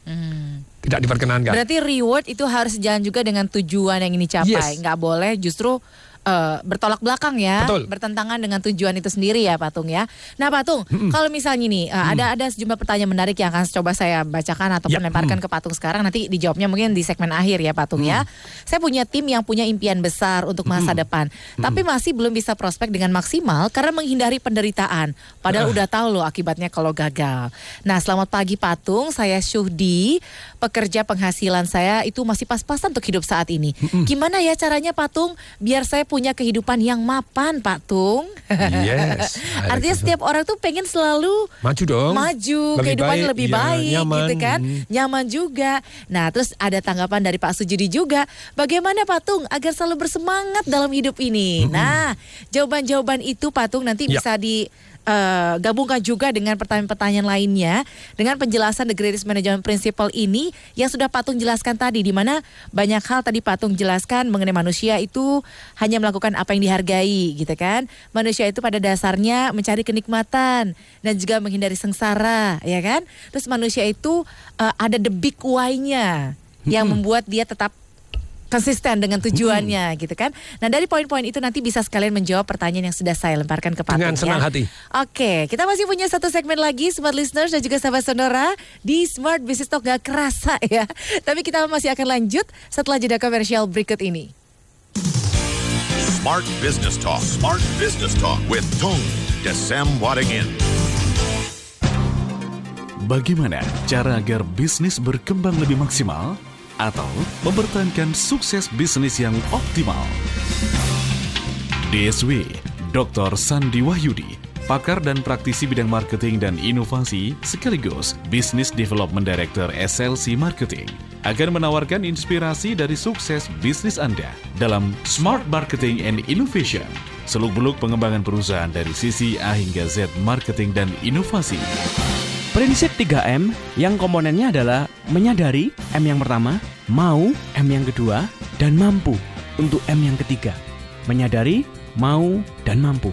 Tidak diperkenankan. Berarti reward itu harus jalan juga dengan tujuan yang ini capai. Yes. Nggak boleh justru eh, bertolak belakang ya, Betul. bertentangan dengan tujuan itu sendiri ya Patung ya. Nah Patung, kalau misalnya nih eh, ada ada sejumlah pertanyaan menarik yang akan coba saya bacakan ataupun Ya, lemparkan ke Patung sekarang. Nanti dijawabnya mungkin di segmen akhir ya Patung ya. Saya punya tim yang punya impian besar untuk masa depan, tapi masih belum bisa prospek dengan maksimal karena menghindari penderitaan. Padahal udah tahu loh akibatnya kalau gagal. Nah selamat pagi Patung, saya Syuhdi, pekerja penghasilan saya itu masih pas-pasan untuk hidup saat ini. Gimana ya caranya Patung biar saya punya kehidupan yang mapan Patung? Yes. Artinya setiap orang tuh pengen selalu Maju dong. maju, Lebih kehidupannya baik, lebih baik nyaman. gitu kan. Hmm. Nyaman juga. Nah, terus ada tanggapan dari Pak Sujudi juga. Bagaimana Patung agar selalu bersemangat dalam hidup ini? Nah, jawaban-jawaban itu Patung nanti Ya. bisa di eh, gabungkan juga dengan pertanyaan-pertanyaan lainnya dengan penjelasan The Greatest Management Principle ini yang sudah Patung jelaskan tadi di mana banyak hal tadi Patung jelaskan mengenai manusia itu hanya melakukan apa yang dihargai gitu kan. Manusia itu pada dasarnya mencari kenikmatan dan juga menghindari sengsara ya kan. Terus manusia itu eh, ada the big why-nya yang membuat dia tetap konsisten dengan tujuannya gitu kan. Nah dari poin-poin itu nanti bisa sekalian menjawab pertanyaan yang sudah saya lemparkan ke Patung Dengan senang ya. hati. Oke, kita masih punya satu segmen lagi Smart Listeners dan juga sahabat Sonora di Smart Business Talk gak kerasa ya. Tapi kita masih akan lanjut setelah jeda komersial berikut ini. Smart Business Talk. Smart Business Talk with Tung Desem Wadingin. Bagaimana cara agar bisnis berkembang lebih maksimal atau mempertahankan sukses bisnis yang optimal? DSW Dr. Sandi Wahyudi, pakar dan praktisi bidang marketing dan inovasi sekaligus Business Development Director SLC Marketing akan menawarkan inspirasi dari sukses bisnis Anda dalam Smart Marketing and Innovation. Seluk-beluk pengembangan perusahaan dari sisi A hingga Z marketing dan inovasi. Prinsip 3M yang komponennya adalah menyadari M yang pertama, mau M yang kedua, dan mampu untuk M yang ketiga. Menyadari, mau, dan mampu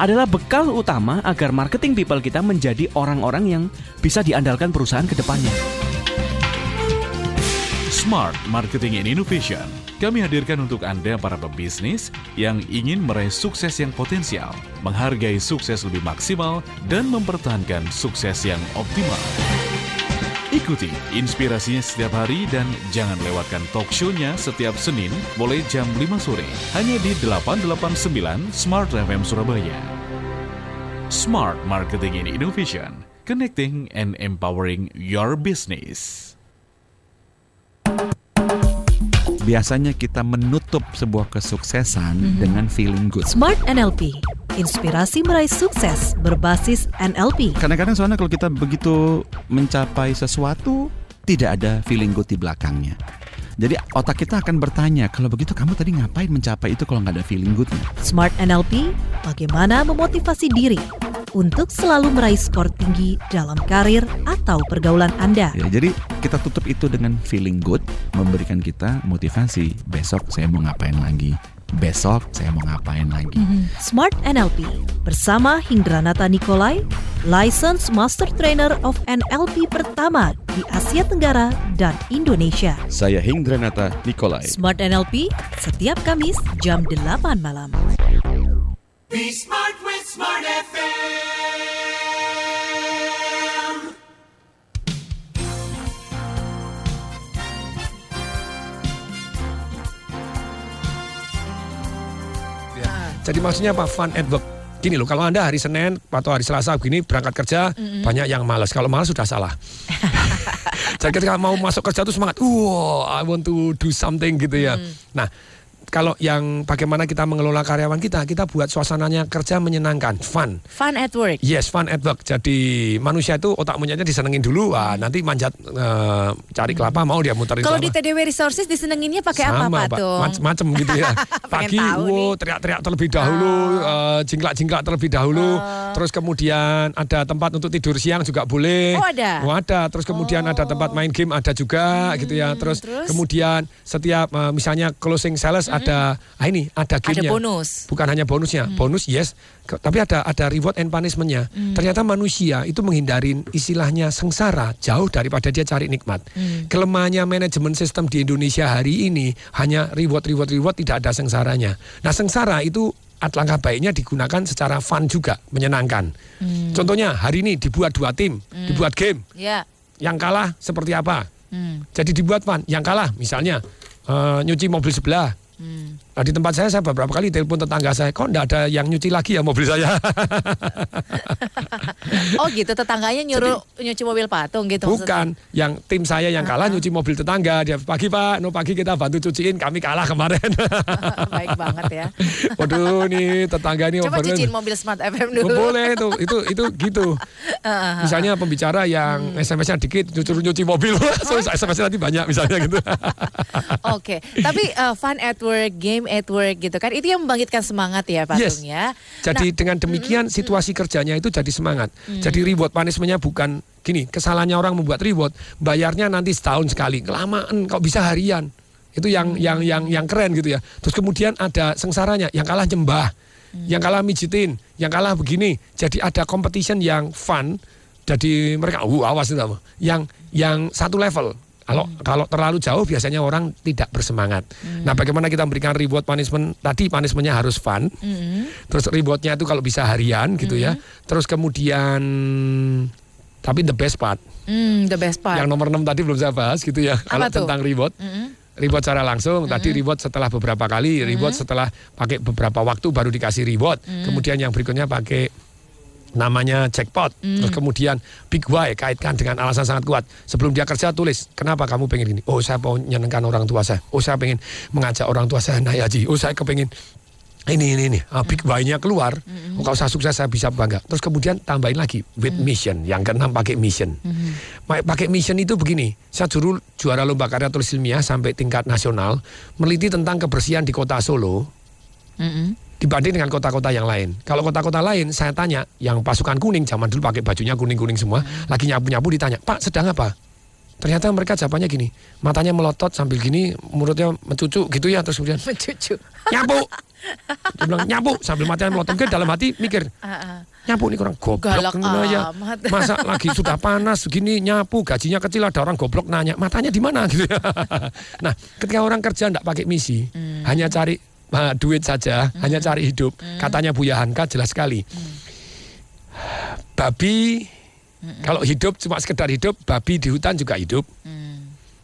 adalah bekal utama agar marketing people kita menjadi orang-orang yang bisa diandalkan perusahaan ke depannya. Smart Marketing and Innovation. Kami hadirkan untuk Anda para pebisnis yang ingin meraih sukses yang potensial, menghargai sukses lebih maksimal, dan mempertahankan sukses yang optimal. Ikuti inspirasinya setiap hari dan jangan lewatkan talk show-nya setiap Senin mulai jam 5 sore hanya di 889 Smart FM Surabaya. Smart Marketing and Innovation, connecting and empowering your business. Biasanya kita menutup sebuah kesuksesan dengan feeling good. Smart NLP, inspirasi meraih sukses berbasis NLP. Kadang-kadang soalnya kalau kita begitu mencapai sesuatu tidak ada feeling good di belakangnya. Jadi otak kita akan bertanya, kalau begitu kamu tadi ngapain mencapai itu kalau nggak ada feeling goodnya? Smart NLP, bagaimana memotivasi diri untuk selalu meraih skor tinggi dalam karir atau pergaulan Anda. Ya, jadi kita tutup itu dengan feeling good, memberikan kita motivasi. Besok saya mau ngapain lagi? Besok saya mau ngapain lagi? Smart NLP bersama Hindranata Nikolai, License Master Trainer of NLP pertama di Asia Tenggara dan Indonesia. Saya Hindranata Nikolai. Smart NLP setiap Kamis jam 8 malam. Be smart with Smart FM. Jadi maksudnya apa? Fun at work. Gini loh, kalau Anda hari Senin atau hari Selasa begini berangkat kerja, banyak yang malas. Kalau malas sudah salah. Jadi ketika mau masuk kerja tuh semangat, wow, I want to do something gitu ya. Nah, kalau yang bagaimana kita mengelola karyawan kita, kita buat suasananya kerja menyenangkan, fun. Fun at work. Yes, fun at work. Jadi manusia itu otak monyetnya disenengin dulu, wah nanti manjat eh, cari kelapa mau dia muterin Kalau di TDW Resources disenenginnya pakai apa Pak. Tung? Macem-macem gitu ya. Pagi, wow. Oh. teriak-teriak terlebih dahulu, eh, jingklak-jingklak terlebih dahulu. Terus kemudian ada tempat untuk tidur siang juga boleh. Oh, ada? Oh, ada. Terus kemudian ada tempat main game ada juga gitu ya. Terus, Hmm, terus? kemudian setiap eh, misalnya closing sales ada ah ini ada Ada gamenya. bonus. Bukan hanya bonusnya, bonus yes, tapi ada ada reward and punishmentnya. Ternyata manusia itu menghindari istilahnya sengsara jauh daripada dia cari nikmat. Kelemahannya manajemen sistem di Indonesia hari ini hanya reward reward reward tidak ada sengsaranya. Nah sengsara itu alangkah baiknya digunakan secara fun juga, menyenangkan. Contohnya hari ini dibuat dua tim, dibuat game. Ya. Yang kalah seperti apa? Hmm. Jadi dibuat fun. Yang kalah misalnya eh, nyuci mobil sebelah. Hmm. Nah, di tempat saya saya beberapa kali telepon tetangga saya, kok enggak ada yang nyuci lagi ya mobil saya? Oh gitu tetangganya nyuruh nyuci mobil patung gitu Bukan, yang tim saya yang kalah nyuci mobil tetangga. Dia pagi Pak, no pagi kita bantu cuciin, kami kalah kemarin. maksudnya. Baik banget ya. Waduh, nih tetangga ini Coba cuciin mobil Smart FM Oh, dulu. boleh itu, itu itu gitu. Misalnya pembicara yang Hmm. SMS-nya dikit, nyuruh nyuci mobil, so, SMS-nya nanti banyak misalnya gitu. Oke, tapi uh, fun at work game at work gitu kan. Itu yang membangkitkan semangat ya Pak Yes. Tung ya. Jadi Nah, dengan demikian situasi kerjanya itu jadi semangat. Jadi reward punishmentnya bukan gini, kesalahannya orang membuat reward, bayarnya nanti setahun sekali. Kelamaan kok bisa harian. Itu yang yang yang yang keren gitu ya. Terus kemudian ada sengsaranya, yang kalah nyembah, yang kalah mijitin, yang kalah begini. Jadi ada competition yang fun. Jadi mereka, uh awas itu? Yang yang satu level. Kalau kalau terlalu jauh biasanya orang tidak bersemangat. Nah, bagaimana kita memberikan reward punishment? Tadi punishmentnya harus fun. Terus rewardnya itu kalau bisa harian gitu ya. Terus kemudian tapi the best part, hmm, the best part. yang nomor 6 tadi belum saya bahas gitu ya. Kalau tuh? tentang reward. Reward secara langsung, tadi reward setelah beberapa kali, reward setelah pakai beberapa waktu baru dikasih reward. Kemudian yang berikutnya pakai namanya jackpot. Terus kemudian big why kaitkan dengan alasan sangat kuat. Sebelum dia kerja tulis, kenapa kamu pengen gini? Oh saya mau nyenengkan orang tua saya. Oh saya pengen mengajak orang tua saya naik haji. Oh saya kepengen ini ini ini ah, big why-nya keluar. Oh, kalau saya sukses saya bisa bangga. Terus kemudian tambahin lagi with mission. Yang keenam pakai mission. Ma- Pakai mission itu begini. Saya dulu juara lomba karya tulis ilmiah sampai tingkat nasional meneliti tentang kebersihan di kota Solo dibanding dengan kota-kota yang lain. Kalau kota-kota lain saya tanya, yang pasukan kuning zaman dulu pakai bajunya kuning-kuning semua, lagi nyapu-nyapu ditanya, "Pak, sedang apa?" Ternyata mereka jawabannya gini, matanya melotot sambil gini, mulutnya mencucu gitu ya, terus kemudian Mencucu. nyapu. Dia bilang nyapu sambil matanya melotot. Mungkin dalam hati mikir, nyapu ini kurang goblok amat. Masa lagi sudah panas begini nyapu gajinya kecil ada orang goblok nanya matanya di mana gitu ya. nah, ketika orang kerja enggak pakai misi, hanya cari ah, duit saja, hanya cari hidup. Katanya Buya Hanka jelas sekali. Babi kalau hidup cuma sekedar hidup, babi di hutan juga hidup.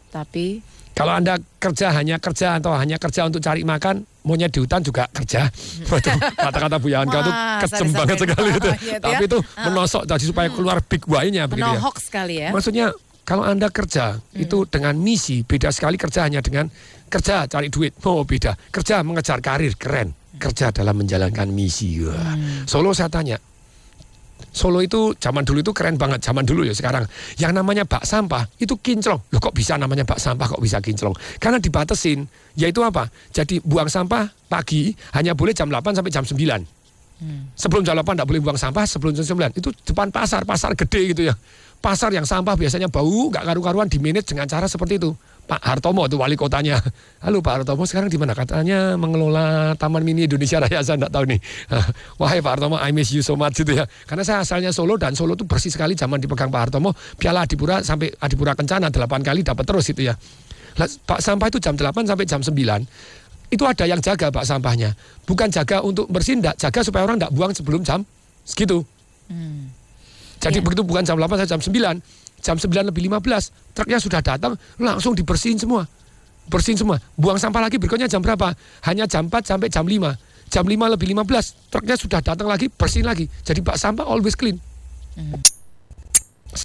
Tapi Kalau Anda kerja hanya kerja atau hanya kerja untuk cari makan, monyet di hutan juga kerja. Waduh, kata-kata Bu Yanka itu kejem banget sekali itu. Monyet ya. Tapi itu menosok tadi supaya keluar big why-nya begitu ya. sekali ya. Maksudnya kalau Anda kerja itu dengan misi, beda sekali kerja hanya dengan kerja cari duit. Oh, beda. Kerja mengejar karir, keren. Kerja dalam menjalankan misi. Wah. Solo saya tanya, Solo itu zaman dulu itu keren banget zaman dulu ya sekarang yang namanya bak sampah itu kinclong loh kok bisa namanya bak sampah kok bisa kinclong karena dibatasin yaitu apa jadi buang sampah pagi hanya boleh jam 8 sampai jam 9 sebelum jam 8 tidak boleh buang sampah sebelum jam 9 itu depan pasar pasar gede gitu ya pasar yang sampah biasanya bau nggak karu-karuan di manage dengan cara seperti itu. Pak Hartomo itu wali kotanya. Halo Pak Hartomo sekarang di mana? Katanya mengelola Taman Mini Indonesia Raya saya nggak tahu nih. Wahai Pak Hartomo I miss you so much gitu ya. Karena saya asalnya Solo dan Solo itu bersih sekali zaman dipegang Pak Hartomo. Piala Adipura sampai Adipura Kencana 8 kali dapat terus itu ya. Pak sampah itu jam 8 sampai jam 9 itu ada yang jaga Pak sampahnya. Bukan jaga untuk bersihin enggak, jaga supaya orang enggak buang sebelum jam segitu jadi Iya. begitu bukan jam 8 sampai jam 9 jam 9 lebih 15 truknya sudah datang langsung dibersihin semua. Bersihin semua. Buang sampah lagi berikutnya jam berapa? Hanya jam 4 sampai jam 5 jam 5 lebih 15 truknya sudah datang lagi bersihin lagi. Jadi bak sampah always clean.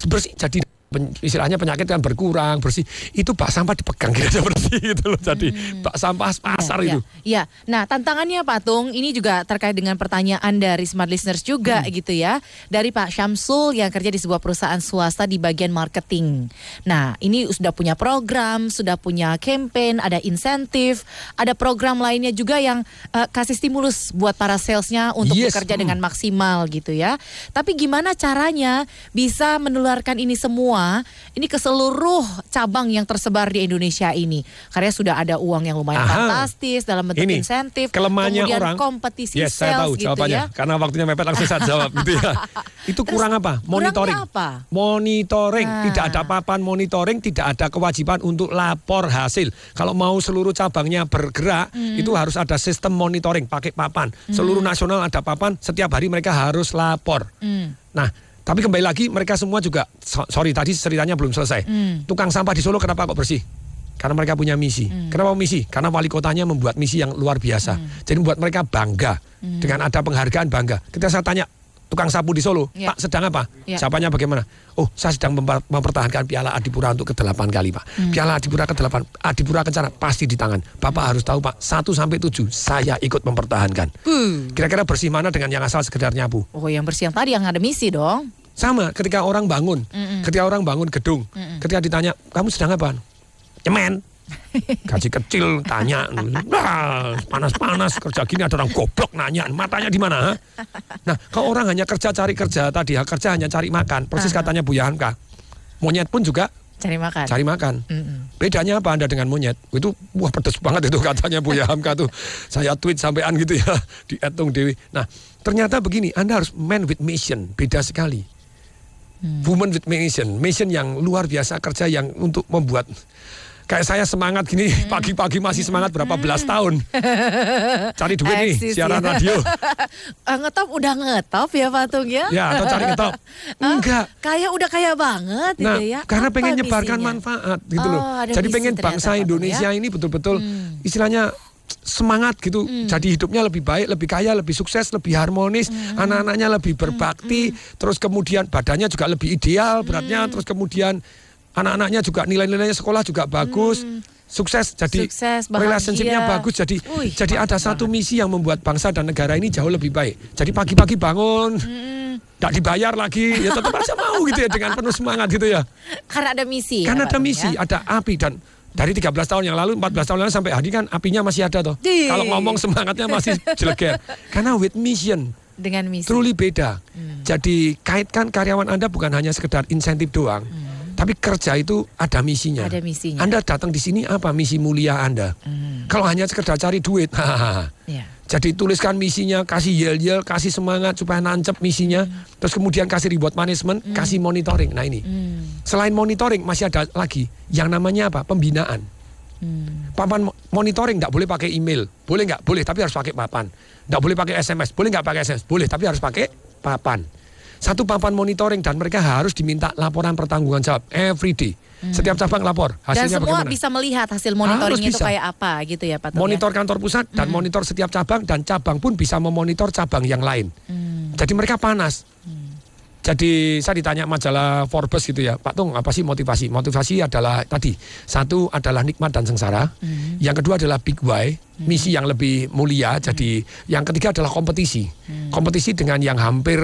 Bersih jadi pen- istilahnya penyakit kan berkurang bersih itu bak sampah dipegang kira bersih gitu loh jadi bak sampah pasar Ya, itu Ya, nah tantangannya Pak Tung ini juga terkait dengan pertanyaan dari smart listeners juga Hmm. gitu ya. Dari Pak Syamsul yang kerja di sebuah perusahaan swasta di bagian marketing. Nah, ini sudah punya program, sudah punya campaign, ada insentif, ada program lainnya juga yang eh, kasih stimulus buat para salesnya untuk Yes, bekerja hmm. dengan maksimal gitu ya. Tapi gimana caranya bisa menularkan ini semua ini ke seluruh cabang yang tersebar di Indonesia ini? Karena sudah ada uang yang lumayan Aha. fantastis dalam bentuk Ini insentif, kelemahannya kemudian orang. kompetisi Yes, saya sales tahu gitu jawabannya. ya. Karena waktunya mepet langsung saya jawab gitu ya. Itu Terus kurang apa? Monitoring. apa? Monitoring. Nah. Tidak ada papan monitoring, tidak ada kewajiban untuk lapor hasil. Kalau mau seluruh cabangnya bergerak, Hmm. itu harus ada sistem monitoring pakai papan. Seluruh nasional ada papan, setiap hari mereka harus lapor. Hmm. Nah, tapi kembali lagi mereka semua juga so- sorry tadi ceritanya belum selesai. Hmm. Tukang sampah di Solo kenapa kok bersih? Karena mereka punya misi. Hmm. Kenapa misi? Karena wali kotanya membuat misi yang luar biasa. Jadi membuat mereka bangga Hmm. dengan ada penghargaan bangga. Ketika saya tanya tukang sapu di Solo, Ya. Pak sedang apa? Ya. Jawabannya bagaimana? Oh, saya sedang memper- mempertahankan Piala Adipura untuk ke-8 kali, Pak. Hmm. Piala Adipura ke-8, Adipura Kencana pasti di tangan. Bapak harus tahu, Pak, 1 sampai 7 saya ikut mempertahankan. Kira-kira bersih mana dengan yang asal sekedar nyapu? Oh, yang bersih yang tadi yang ada misi dong. Sama ketika orang bangun, Mm-mm. ketika orang bangun gedung, Mm-mm. ketika ditanya, kamu sedang apa? Nyemen. Gaji kecil tanya, nah, panas-panas kerja gini ada orang goblok nanya, matanya di mana? Nah, kalau orang hanya kerja cari kerja tadi, kerja hanya cari makan, persis Aha. katanya Bu Hamka. Monyet pun juga Cari makan. cari makan. Mm-mm. Bedanya apa Anda dengan monyet? Itu wah pedes banget itu katanya Bu Hamka tuh. Saya tweet sampean gitu ya di Etung Dewi. Nah, ternyata begini, Anda harus man with mission, beda sekali. Woman with mission, mission yang luar biasa kerja yang untuk membuat kayak saya semangat gini pagi-pagi masih semangat berapa belas tahun cari duit nih Eksis, siaran ya. radio Eh, ngetop udah ngetop ya Patung ya? ya atau cari ngetop enggak Kaya udah kaya banget Nah, gitu ya. karena Apa pengen nyebarkan misinya? manfaat gitu Oh, loh. Jadi pengen bangsa Patung, Indonesia ya. ini betul-betul istilahnya semangat gitu. Hmm. Jadi hidupnya lebih baik, lebih kaya, lebih sukses, lebih harmonis, Hmm. anak-anaknya lebih berbakti, terus kemudian badannya juga lebih ideal, beratnya, Hmm. terus kemudian anak-anaknya juga nilai-nilainya sekolah juga bagus. Sukses jadi Hmm. Sukses, bahagia. relationshipnya bagus jadi Wih, jadi ada satu misi yang membuat bangsa dan negara ini jauh lebih baik. Jadi pagi-pagi bangun, Hmm. nggak dibayar lagi, ya tetap aja mau gitu ya dengan penuh semangat gitu ya. Karena ada misi. Kan ya, ada misi, ya? ada api dan dari 13 tahun yang lalu, 14 tahun yang lalu sampai hari kan apinya masih ada toh. Kalau ngomong semangatnya masih jeleger. Karena with mission, Dengan misi. truly beda. Jadi kaitkan karyawan Anda bukan hanya sekedar insentif doang. Tapi kerja itu ada misinya. Ada misinya. Anda datang di sini apa misi mulia Anda? Kalau hanya sekedar cari duit. Ya. Jadi tuliskan misinya, kasih yel-yel, kasih semangat supaya nancep misinya. Terus kemudian kasih reward management, kasih monitoring. Nah ini. Selain monitoring masih ada lagi yang namanya apa? Pembinaan. Papan mo- monitoring nggak boleh pakai email. Boleh nggak? Boleh, tapi harus pakai papan. Nggak boleh pakai SMS. Boleh nggak pakai SMS? Boleh, tapi harus pakai papan. Satu papan monitoring dan mereka harus diminta laporan pertanggungan jawab every day. Setiap cabang lapor Dan hasilnya semua bagaimana. bisa melihat hasil monitoring Harus itu bisa. kayak apa gitu ya Patung. Monitor kantor pusat dan monitor setiap cabang dan cabang pun bisa memonitor cabang yang lain. Jadi mereka panas. Jadi saya ditanya majalah Forbes gitu ya, Pak Tung apa sih motivasi? Motivasi adalah tadi satu adalah nikmat dan sengsara, yang kedua adalah big why, misi yang lebih mulia. Jadi yang ketiga adalah kompetisi, kompetisi dengan yang hampir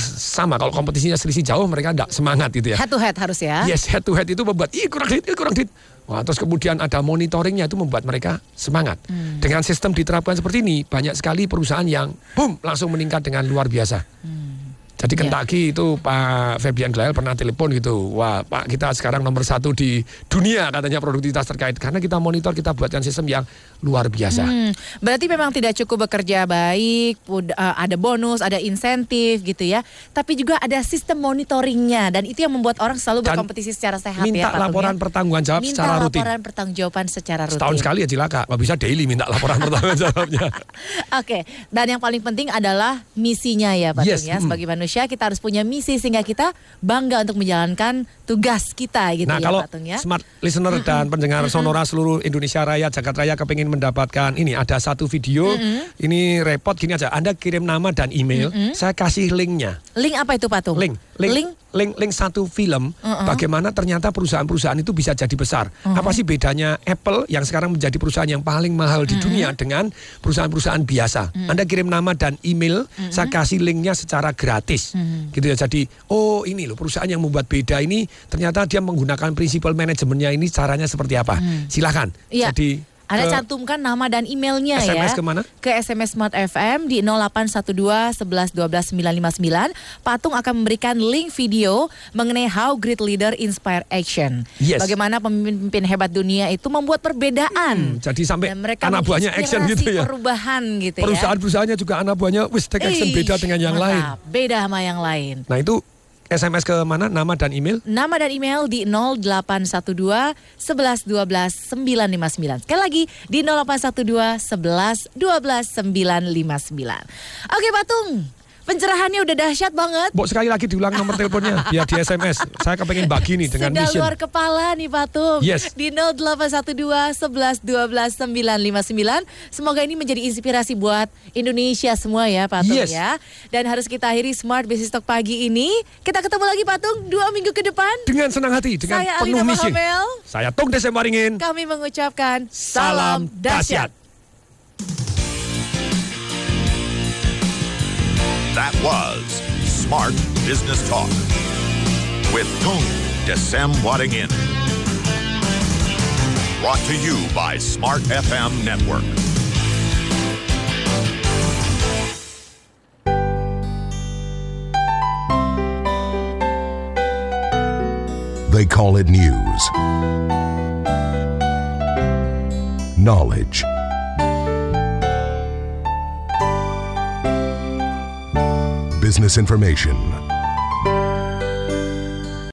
sama. Kalau kompetisinya selisih jauh mereka tidak semangat gitu ya. Head to head harus ya. Yes, head to head itu membuat ih kurang duit, ih kurang duit. Wah, terus kemudian ada monitoringnya itu membuat mereka semangat. Dengan sistem diterapkan seperti ini, banyak sekali perusahaan yang boom langsung meningkat dengan luar biasa. Jadi Ya. Kentucky itu Pak Fabian Glael pernah telepon gitu, wah Pak kita sekarang nomor satu di dunia katanya produktivitas terkait karena kita monitor kita buatkan sistem yang luar biasa. Hmm, berarti memang tidak cukup bekerja baik, eh, ada bonus, ada insentif gitu ya. Tapi juga ada sistem monitoringnya dan itu yang membuat orang selalu Dan berkompetisi secara sehat Minta ya. Patung, laporan ya. pertanggungan jawab Minta secara rutin. laporan pertanggungjawaban secara rutin. Setahun sekali ya cilaka, nggak bisa daily minta laporan pertanggungan jawabnya. Oke, dan yang paling penting adalah misinya ya Pak Yes, ya. mm. Sebagai manusia kita harus punya misi sehingga kita bangga untuk menjalankan tugas kita gitu nah ya kalau Pak Tung ya. smart listener dan pendengar sonora seluruh Indonesia Raya, Jakarta Raya kepingin mendapatkan ini ada satu video, ini repot gini aja, Anda kirim nama dan email, saya kasih linknya. Link apa itu Pak Tung? Link, link, Link? Link, link satu film, Mm-mm. bagaimana ternyata perusahaan-perusahaan itu bisa jadi besar. Apa sih bedanya Apple yang sekarang menjadi perusahaan yang paling mahal di dunia dengan perusahaan-perusahaan biasa? Anda kirim nama dan email, saya kasih linknya secara gratis, gitu ya. Jadi, oh ini loh perusahaan yang membuat beda ini, ternyata dia menggunakan prinsipal manajemennya ini caranya seperti apa? Silahkan. Iya. Jadi Anda ke- cantumkan nama dan emailnya SMS ya. ke mana? Ke SMS Smart FM di 0812 11 12 959. Patung akan memberikan link video mengenai how great leader inspire action. Yes. Bagaimana pemimpin hebat dunia itu membuat perbedaan. jadi sampai Dan mereka anak buahnya action gitu ya. perubahan gitu ya. Perusahaan-perusahaannya juga anak buahnya wis take action Ih, beda dengan yang lain. mantap. Beda sama yang lain. Nah itu SMS ke mana? Nama dan email? Nama dan email di 0812 11 12 959. Sekali lagi di 0812 11 12 959. Oke Patung, pencerahannya udah dahsyat banget. Bok sekali lagi diulang nomor teleponnya biar di SMS. Saya kepengen bagi nih dengan Sudah mission. luar kepala nih Patung. Yes. Di 0812 11 12 959. Semoga ini menjadi inspirasi buat Indonesia semua ya Patung Yes. ya. Dan harus kita akhiri Smart Business Talk pagi ini. Kita ketemu lagi Patung dua minggu ke depan. Dengan senang hati, dengan Saya penuh Alina misi. Mahamel. Saya Tung Desem Waringin. Kami mengucapkan Salam salam dahsyat. That was Smart Business Talk with Tung Desem Wadding In. Brought to you by Smart FM Network. They call it news. Knowledge. Business information